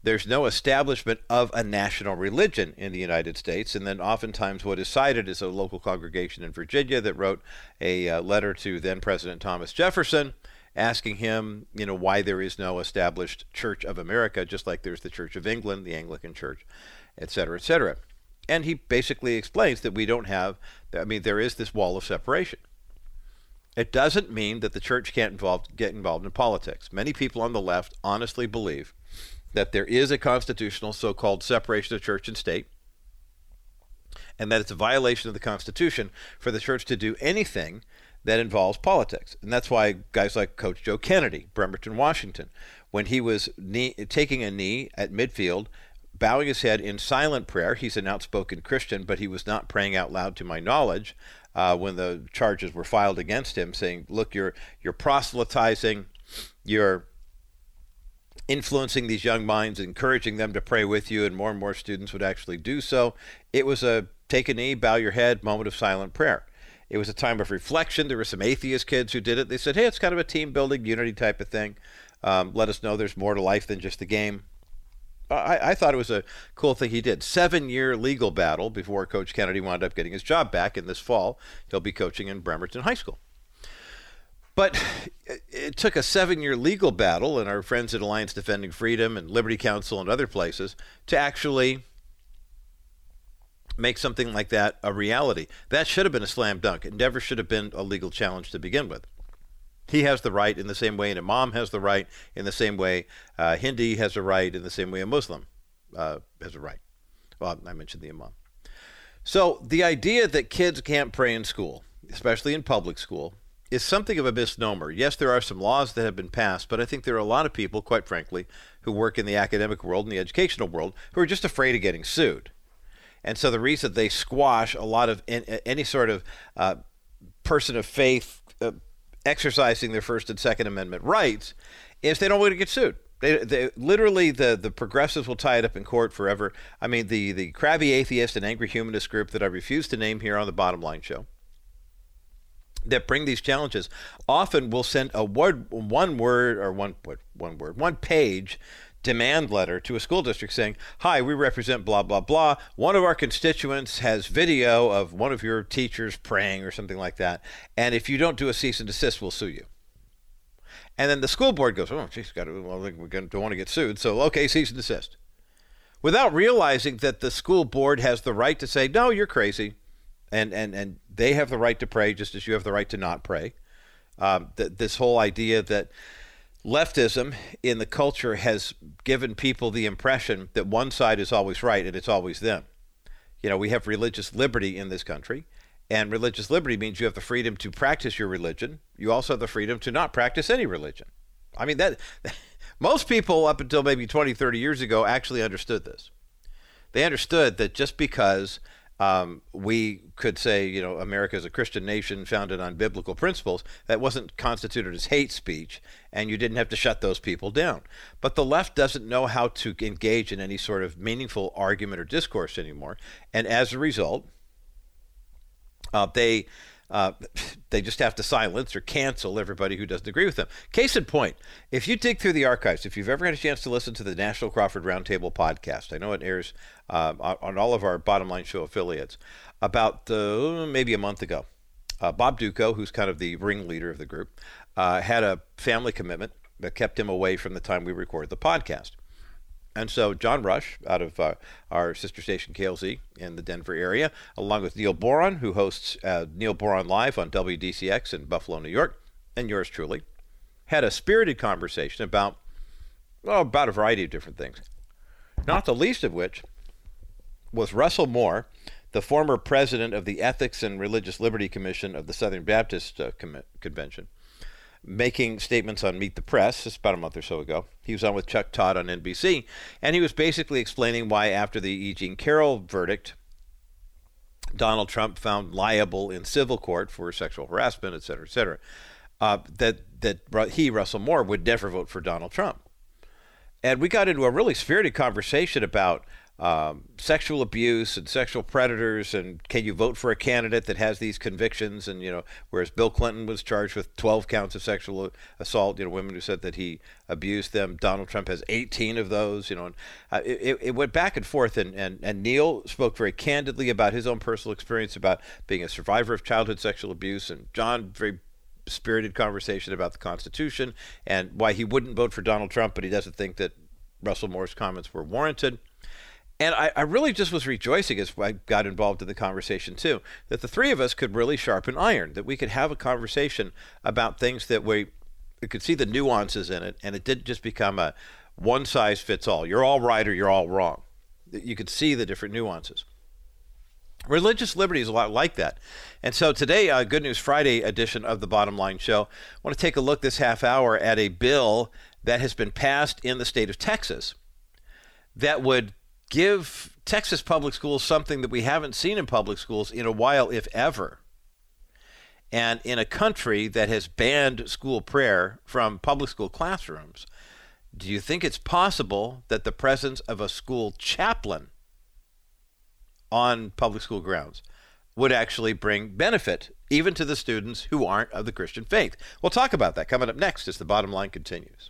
there's no establishment of a national religion in the United States. And then oftentimes what is cited is a local congregation in Virginia that wrote a uh, letter to then President Thomas Jefferson asking him, you know, why there is no established Church of America, just like there's the Church of England, the Anglican Church, et cetera, et cetera. And he basically explains that we don't have, I mean, there is this wall of separation. It doesn't mean that the church can't involve, get involved in politics. Many people on the left honestly believe that there is a constitutional so called separation of church and state, and that it's a violation of the Constitution for the church to do anything that involves politics. And that's why guys like Coach Joe Kennedy, Bremerton, Washington, when he was knee, taking a knee at midfield, bowing his head in silent prayer, he's an outspoken Christian, but he was not praying out loud to my knowledge uh, when the charges were filed against him, saying, look, you're, you're proselytizing, you're influencing these young minds, encouraging them to pray with you, and more and more students would actually do so. It was a take a knee, bow your head moment of silent prayer. It was a time of reflection. There were some atheist kids who did it. They said, hey, it's kind of a team building, unity type of thing. Um, let us know there's more to life than just the game. I, I, thought it was a cool thing he did. Seven year legal battle before Coach Kennedy wound up getting his job back. And this fall, he'll be coaching in Bremerton High School. But it took a seven year legal battle and our friends at Alliance Defending Freedom and Liberty Counsel and other places to actually make something like that a reality. That should have been a slam dunk. It never should have been a legal challenge to begin with. He has the right in the same way an imam has the right, in the same way uh, Hindi has a right, in the same way a Muslim uh, has a right. Well, I mentioned the imam. So the idea that kids can't pray in school, especially in public school, is something of a misnomer. Yes, there are some laws that have been passed, but I think there are a lot of people, quite frankly, who work in the academic world and the educational world who are just afraid of getting sued. And so the reason they squash a lot of any sort of uh, person of faith uh, exercising their First and Second Amendment rights is they don't want to get sued. They, they, literally the, the progressives will tie it up in court forever. I mean, the, the crabby atheist and angry humanist group that I refuse to name here on the Bottom Line Show that bring these challenges often will send a word, one word or one one word, one page demand letter to a school district saying, "Hi, we represent blah blah blah. One of our constituents has video of one of your teachers praying or something like that, and if you don't do a cease and desist, we'll sue you." And then the school board goes, "Oh, geez, got to, well, going to want to get sued, so okay, cease and desist." Without realizing that the school board has the right to say, "No, you're crazy." and and and they have the right to pray just as you have the right to not pray. Um, th- this whole idea that leftism in the culture has given people the impression that one side is always right and it's always them. You know, we have religious liberty in this country, and religious liberty means you have the freedom to practice your religion. You also have the freedom to not practice any religion. I mean that most people up until maybe 20, 30 years ago actually understood this. They understood that just because um, we could say, you know, America is a Christian nation founded on biblical principles. That wasn't constituted as hate speech, and you didn't have to shut those people down. But the left doesn't know how to engage in any sort of meaningful argument or discourse anymore, and as a result, uh, they uh, they just have to silence or cancel everybody who doesn't agree with them. Case in point, if you dig through the archives, if you've ever had a chance to listen to the National Crawford Roundtable podcast, I know it airs uh, on all of our Bottom Line Show affiliates, about uh, maybe a month ago. Uh, Bob Dutko, who's kind of the ringleader of the group, uh, had a family commitment that kept him away from the time we recorded the podcast. And so John Rush, out of uh, our sister station KLZ in the Denver area, along with Neil Boron, who hosts uh, Neil Boron Live on WDCX in Buffalo, New York, and yours truly, had a spirited conversation about, well, about a variety of different things. Not the least of which was Russell Moore, the former president of the Ethics and Religious Liberty Commission of the Southern Baptist uh, Com- Convention making statements on Meet the Press just about a month or so ago. He was on with Chuck Todd on NBC, and he was basically explaining why, after the E. Jean Carroll verdict, Donald Trump found liable in civil court for sexual harassment, et cetera, et cetera, uh, that that he, Russell Moore, would never vote for Donald Trump. and we got into a really spirited conversation about um, sexual abuse and sexual predators and can you vote for a candidate that has these convictions? And you know whereas bill clinton was charged with 12 counts of sexual assault you know women who said that he abused them. Donald trump has 18 of those you know and, uh, it, it went back and forth and, and, and neil spoke very candidly about his own personal experience about being a survivor of childhood sexual abuse and john very spirited conversation about the constitution and why he wouldn't vote for donald trump but he doesn't think that russell moore's comments were warranted and I, I, really just was rejoicing as I got involved in the conversation too, that the three of us could really sharpen iron, that we could have a conversation about things that we, we could see the nuances in it, and it didn't just become a one size fits all. You're all right or you're all wrong. You could see the different nuances. Religious liberty is a lot like that. And so today, uh, Good News Friday edition of the Bottom Line Show, I want to take a look this half hour at a bill that has been passed in the state of Texas that would give Texas public schools something that we haven't seen in public schools in a while, if ever. And in a country that has banned school prayer from public school classrooms, do you think it's possible that the presence of a school chaplain on public school grounds would actually bring benefit even to the students who aren't of the Christian faith? We'll talk about that coming up next as the bottom line continues.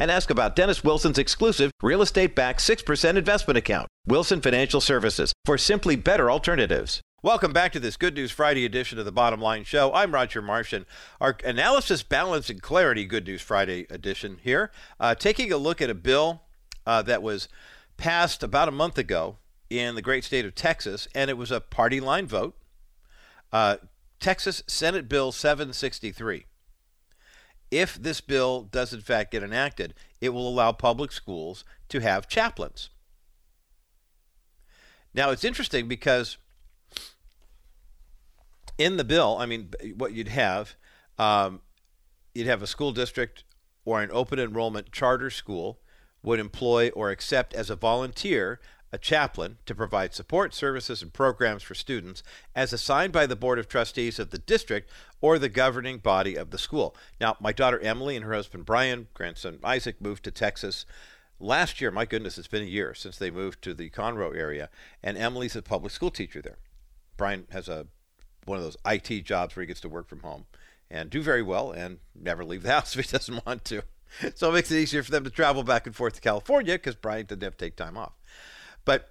and ask about Dennis Wilson's exclusive real estate backed 6% investment account. Wilson Financial Services for simply better alternatives. Welcome back to this Good News Friday edition of the Bottom Line Show. I'm Roger Marsh. Our analysis, balance, and clarity Good News Friday edition here, uh, taking a look at a bill uh, that was passed about a month ago in the great state of Texas, and it was a party line vote. Uh, Texas Senate Bill 763. If this bill does in fact get enacted, it will allow public schools to have chaplains. Now, it's interesting because in the bill, I mean, what you'd have, um, you'd have a school district or an open enrollment charter school would employ or accept as a volunteer a chaplain to provide support services and programs for students as assigned by the Board of Trustees of the district or the governing body of the school. Now, my daughter Emily and her husband Brian, grandson Isaac, moved to Texas last year. My goodness, it's been a year since they moved to the Conroe area, and Emily's a public school teacher there. Brian has a one of those IT jobs where he gets to work from home and do very well and never leave the house if he doesn't want to. So it makes it easier for them to travel back and forth to California because Brian didn't have to take time off. But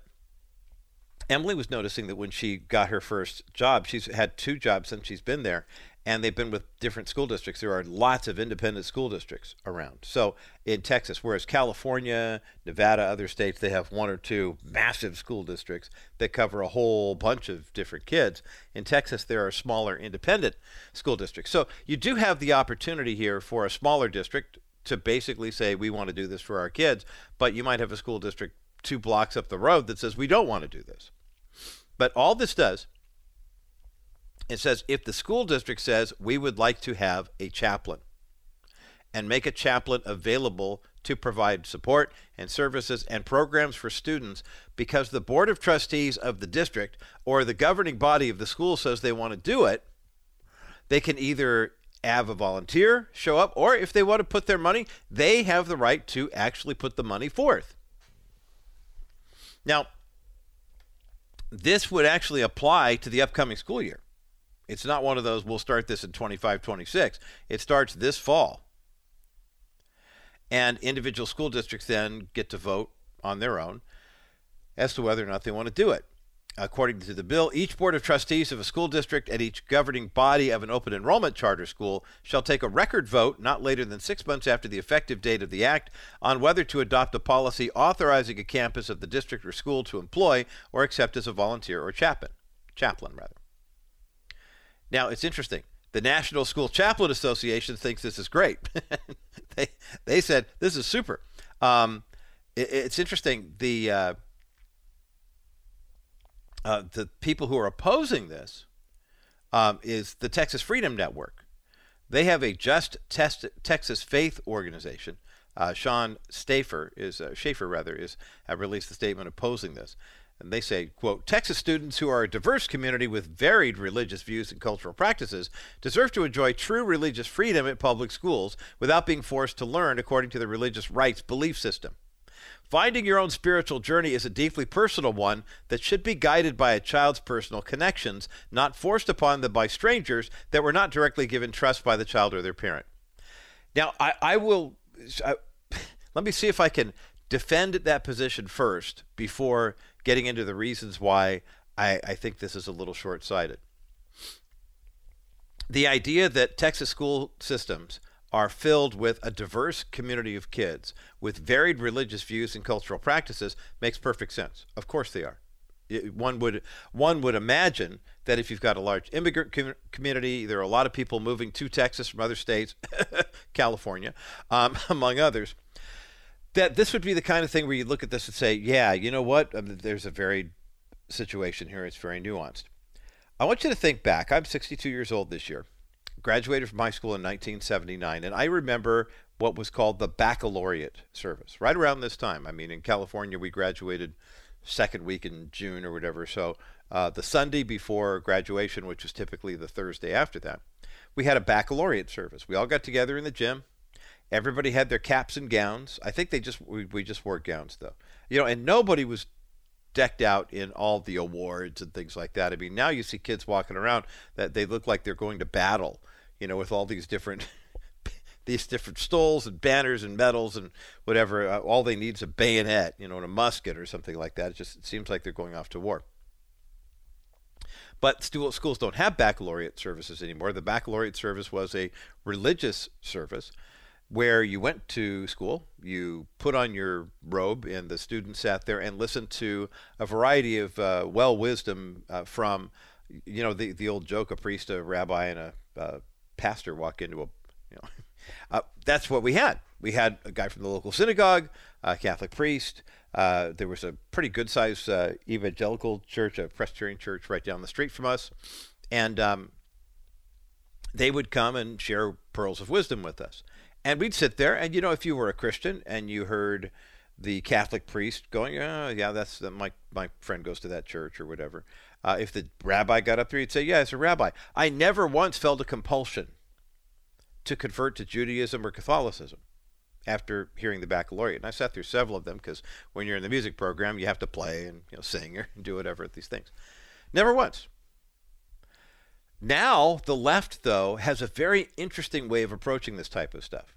Emily was noticing that when she got her first job, she's had two jobs since she's been there, and they've been with different school districts. There are lots of independent school districts around. So in Texas, whereas California, Nevada, other states, they have one or two massive school districts that cover a whole bunch of different kids. In Texas, there are smaller independent school districts. So you do have the opportunity here for a smaller district to basically say, we want to do this for our kids, but you might have a school district two blocks up the road that says we don't want to do this. But all this does, it says if the school district says we would like to have a chaplain and make a chaplain available to provide support and services and programs for students because the board of trustees of the district or the governing body of the school says they want to do it, they can either have a volunteer show up or if they want to put their money, they have the right to actually put the money forth. Now, this would actually apply to the upcoming school year. It's not one of those, we'll start this in 25 26. It starts this fall. And individual school districts then get to vote on their own as to whether or not they want to do it. According to the bill, each board of trustees of a school district and each governing body of an open enrollment charter school shall take a record vote not later than six months after the effective date of the act on whether to adopt a policy authorizing a campus of the district or school to employ or accept as a volunteer or chaplain. Chaplain, rather. Now, it's interesting. The National School Chaplain Association thinks this is great. they, they said this is super. Um, it, it's interesting. The uh, uh, the people who are opposing this um, is the Texas Freedom Network. They have a Just Test, Texas Faith organization. Uh, Sean Stafer is uh, Schaefer rather is have released a statement opposing this, and they say, "quote Texas students who are a diverse community with varied religious views and cultural practices deserve to enjoy true religious freedom at public schools without being forced to learn according to the religious rights belief system." Finding your own spiritual journey is a deeply personal one that should be guided by a child's personal connections, not forced upon them by strangers that were not directly given trust by the child or their parent. Now, I, I will I, let me see if I can defend that position first before getting into the reasons why I, I think this is a little short sighted. The idea that Texas school systems are filled with a diverse community of kids with varied religious views and cultural practices makes perfect sense. Of course they are. It, one would one would imagine that if you've got a large immigrant com- community, there are a lot of people moving to Texas from other states, California, um, among others, that this would be the kind of thing where you look at this and say, yeah, you know what? I mean, there's a varied situation here. It's very nuanced. I want you to think back. I'm 62 years old this year graduated from high school in 1979, and I remember what was called the baccalaureate service right around this time. I mean, in California, we graduated second week in June or whatever. So uh, the Sunday before graduation, which was typically the Thursday after that, we had a baccalaureate service. We all got together in the gym. Everybody had their caps and gowns. I think they just we, we just wore gowns though. You know, and nobody was decked out in all the awards and things like that. I mean, now you see kids walking around that they look like they're going to battle, you know, with all these different these different stoles and banners and medals and whatever. Uh, all they need is a bayonet, you know, and a musket or something like that. It just it seems like they're going off to war. But schools don't have baccalaureate services anymore. The baccalaureate service was a religious service where you went to school, you put on your robe, and the students sat there and listened to a variety of uh, well wisdom uh, from, you know, the the old joke: a priest, a rabbi, and a uh, pastor walk into a, you know, uh, that's what we had. We had a guy from the local synagogue, a Catholic priest. Uh, there was a pretty good sized uh, evangelical church, a Presbyterian church right down the street from us, and um, they would come and share pearls of wisdom with us. And we'd sit there, and you know, if you were a Christian and you heard the Catholic priest going, "Oh, yeah, that's the, my my friend goes to that church or whatever," uh, if the rabbi got up there, he'd say, "Yeah, it's a rabbi." I never once felt a compulsion to convert to Judaism or Catholicism after hearing the baccalaureate. And I sat through several of them because when you're in the music program, you have to play and you know sing or do whatever at these things. Never once. Now, the left, though, has a very interesting way of approaching this type of stuff.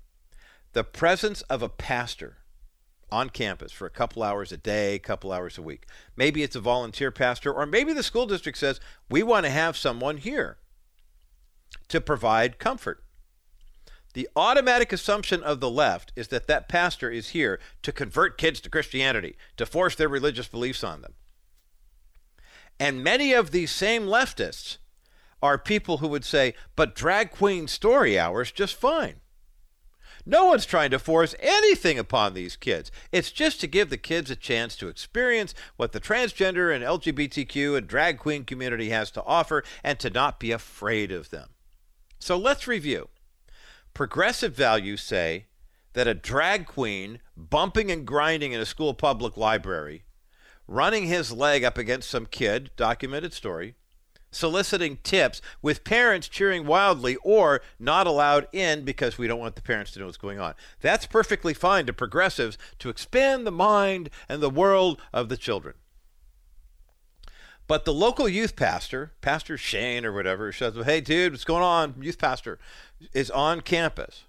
The presence of a pastor on campus for a couple hours a day, a couple hours a week. Maybe it's a volunteer pastor, or maybe the school district says, we want to have someone here to provide comfort. The automatic assumption of the left is that that pastor is here to convert kids to Christianity, to force their religious beliefs on them. And many of these same leftists are people who would say, but drag queen story hours just fine. No one's trying to force anything upon these kids. It's just to give the kids a chance to experience what the transgender and LGBTQ and drag queen community has to offer and to not be afraid of them. So let's review. Progressive values say that a drag queen bumping and grinding in a school public library, running his leg up against some kid, documented story, soliciting tips with parents cheering wildly or not allowed in because we don't want the parents to know what's going on. That's perfectly fine to progressives to expand the mind and the world of the children. But the local youth pastor, Pastor Shane or whatever, says, Hey, dude, what's going on? Youth pastor is on campus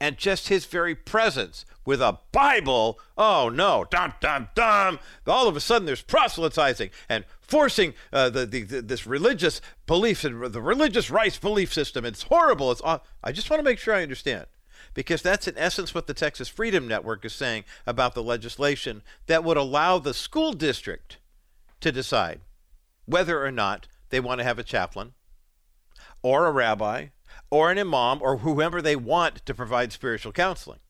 and just his very presence with a Bible, oh no, dum dum dum! All of a sudden, there's proselytizing and forcing uh, the, the, the, this religious belief and the religious rights belief system. It's horrible. It's I just want to make sure I understand because that's in essence what the Texas Freedom Network is saying about the legislation that would allow the school district to decide whether or not they want to have a chaplain or a rabbi or an imam or whoever they want to provide spiritual counseling.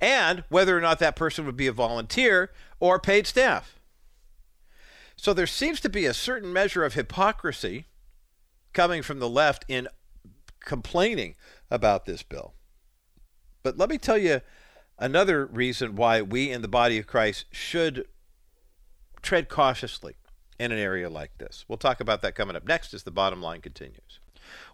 And whether or not that person would be a volunteer or paid staff. So there seems to be a certain measure of hypocrisy coming from the left in complaining about this bill. But let me tell you another reason why we in the body of Christ should tread cautiously in an area like this. We'll talk about that coming up next as the bottom line continues.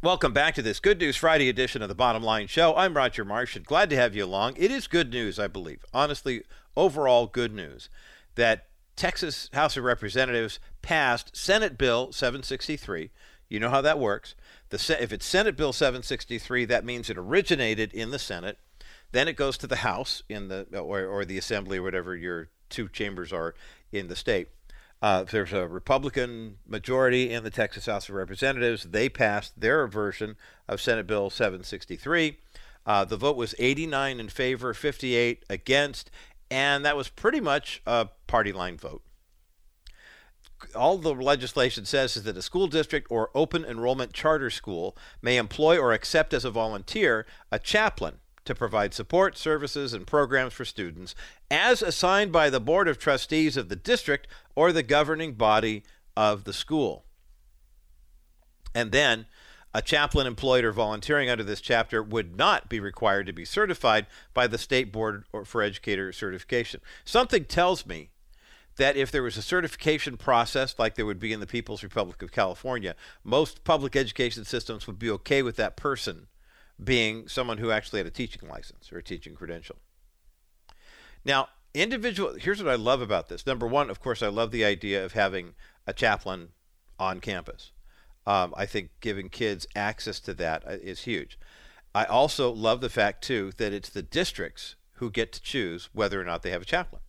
Welcome back to this Good News Friday edition of the Bottom Line Show. I'm Roger Marsh, and glad to have you along. It is good news, I believe. Honestly, overall good news that Texas House of Representatives passed Senate Bill 763. You know how that works. The, if it's Senate Bill 763, that means it originated in the Senate. Then it goes to the House in the or, or the Assembly or whatever your two chambers are in the state. Uh, there's a Republican majority in the Texas House of Representatives. They passed their version of Senate Bill 763. Uh, the vote was 89 in favor, 58 against, and that was pretty much a party line vote. All the legislation says is that a school district or open enrollment charter school may employ or accept as a volunteer a chaplain to provide support, services, and programs for students as assigned by the Board of Trustees of the district or the governing body of the school. And then, a chaplain employed or volunteering under this chapter would not be required to be certified by the State Board for Educator Certification. Something tells me that if there was a certification process like there would be in the People's Republic of California, most public education systems would be okay with that person being someone who actually had a teaching license or a teaching credential. Now, individual, here's what I love about this. Number one, of course, I love the idea of having a chaplain on campus. Um, I think giving kids access to that uh, huge. I also love the fact, too, that it's the districts who get to choose whether or not they have a chaplain.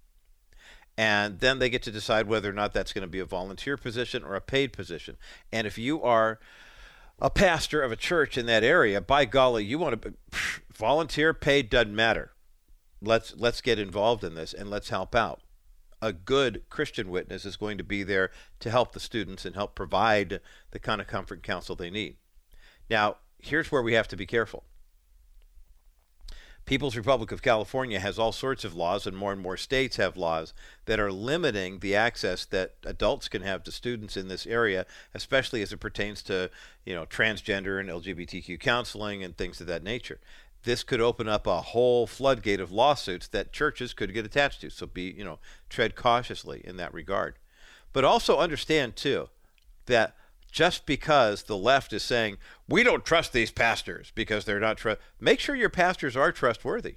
And then they get to decide whether or not that's going to be a volunteer position or a paid position. And if you are a pastor of a church in that area, by golly, you want to volunteer, paid, doesn't matter. Let's let's get involved in this and let's help out. A good Christian witness is going to be there to help the students and help provide the kind of comfort and counsel they need. Now, here's where we have to be careful. People's Republic of California has all sorts of laws, and more and more states have laws that are limiting the access that adults can have to students in this area, especially as it pertains to, you know, transgender and LGBTQ counseling and things of that nature. This could open up a whole floodgate of lawsuits that churches could get attached to. So be, you know, tread cautiously in that regard. But also understand too that just because the left is saying we don't trust these pastors because they're not trust make sure your pastors are trustworthy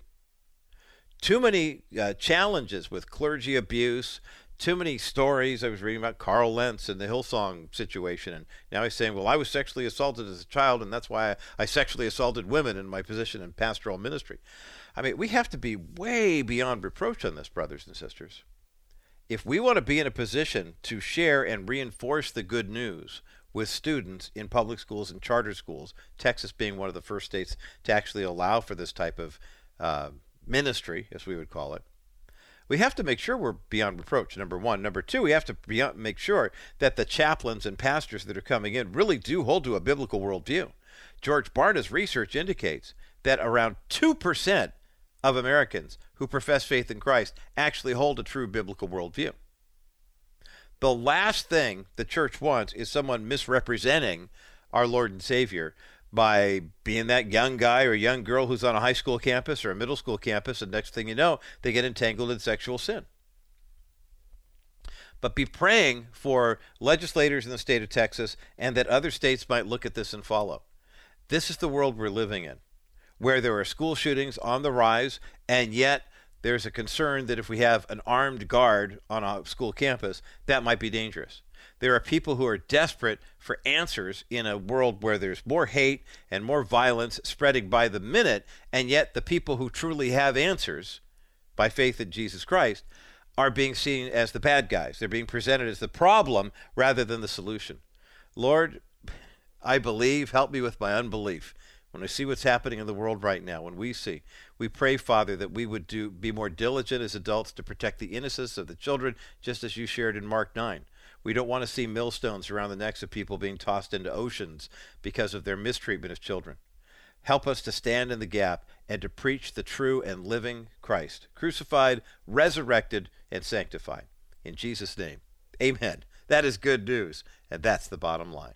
too many uh, challenges with clergy abuse too many stories. I was reading about Carl Lentz and the Hillsong situation, and now he's saying, "Well, I was sexually assaulted as a child, and that's why I, I sexually assaulted women in my position in pastoral ministry." I mean, we have to be way beyond reproach on this, brothers and sisters. If we want to be in a position to share and reinforce the good news with students in public schools and charter schools, Texas being one of the first states to actually allow for this type of uh, ministry, as we would call it, we have to make sure we're beyond reproach. Number one. Number two, we have to beyond, make sure that the chaplains and pastors that are coming in really do hold to a biblical worldview. George Barna's research indicates that around 2% of Americans who profess faith in Christ actually hold a true biblical worldview. The last thing the church wants is someone misrepresenting our Lord and Savior by being that young guy or young girl who's on a high school campus or a middle school campus, and next thing you know, they get entangled in sexual sin. But be praying for legislators in the state of Texas and that other states might look at this and follow. This is the world we're living in, where there are school shootings on the rise, and yet there's a concern that if we have an armed guard on a school campus, that might be dangerous. There are people who are desperate for answers in a world where there's more hate and more violence spreading by the minute, and yet the people who truly have answers by faith in Jesus Christ are being seen as the bad guys. They're being presented as the problem rather than the solution. Lord, I believe, help me with my unbelief. When I see what's happening in the world right now, when we see, we pray, Father, that we would do be more diligent as adults to protect the innocence of the children, just as you shared in Mark 9. We don't want to see millstones around the necks of people being tossed into oceans because of their mistreatment of children. Help us to stand in the gap and to preach the true and living Christ, crucified, resurrected, and sanctified. In Jesus' name, amen. That is good news, and that's the bottom line.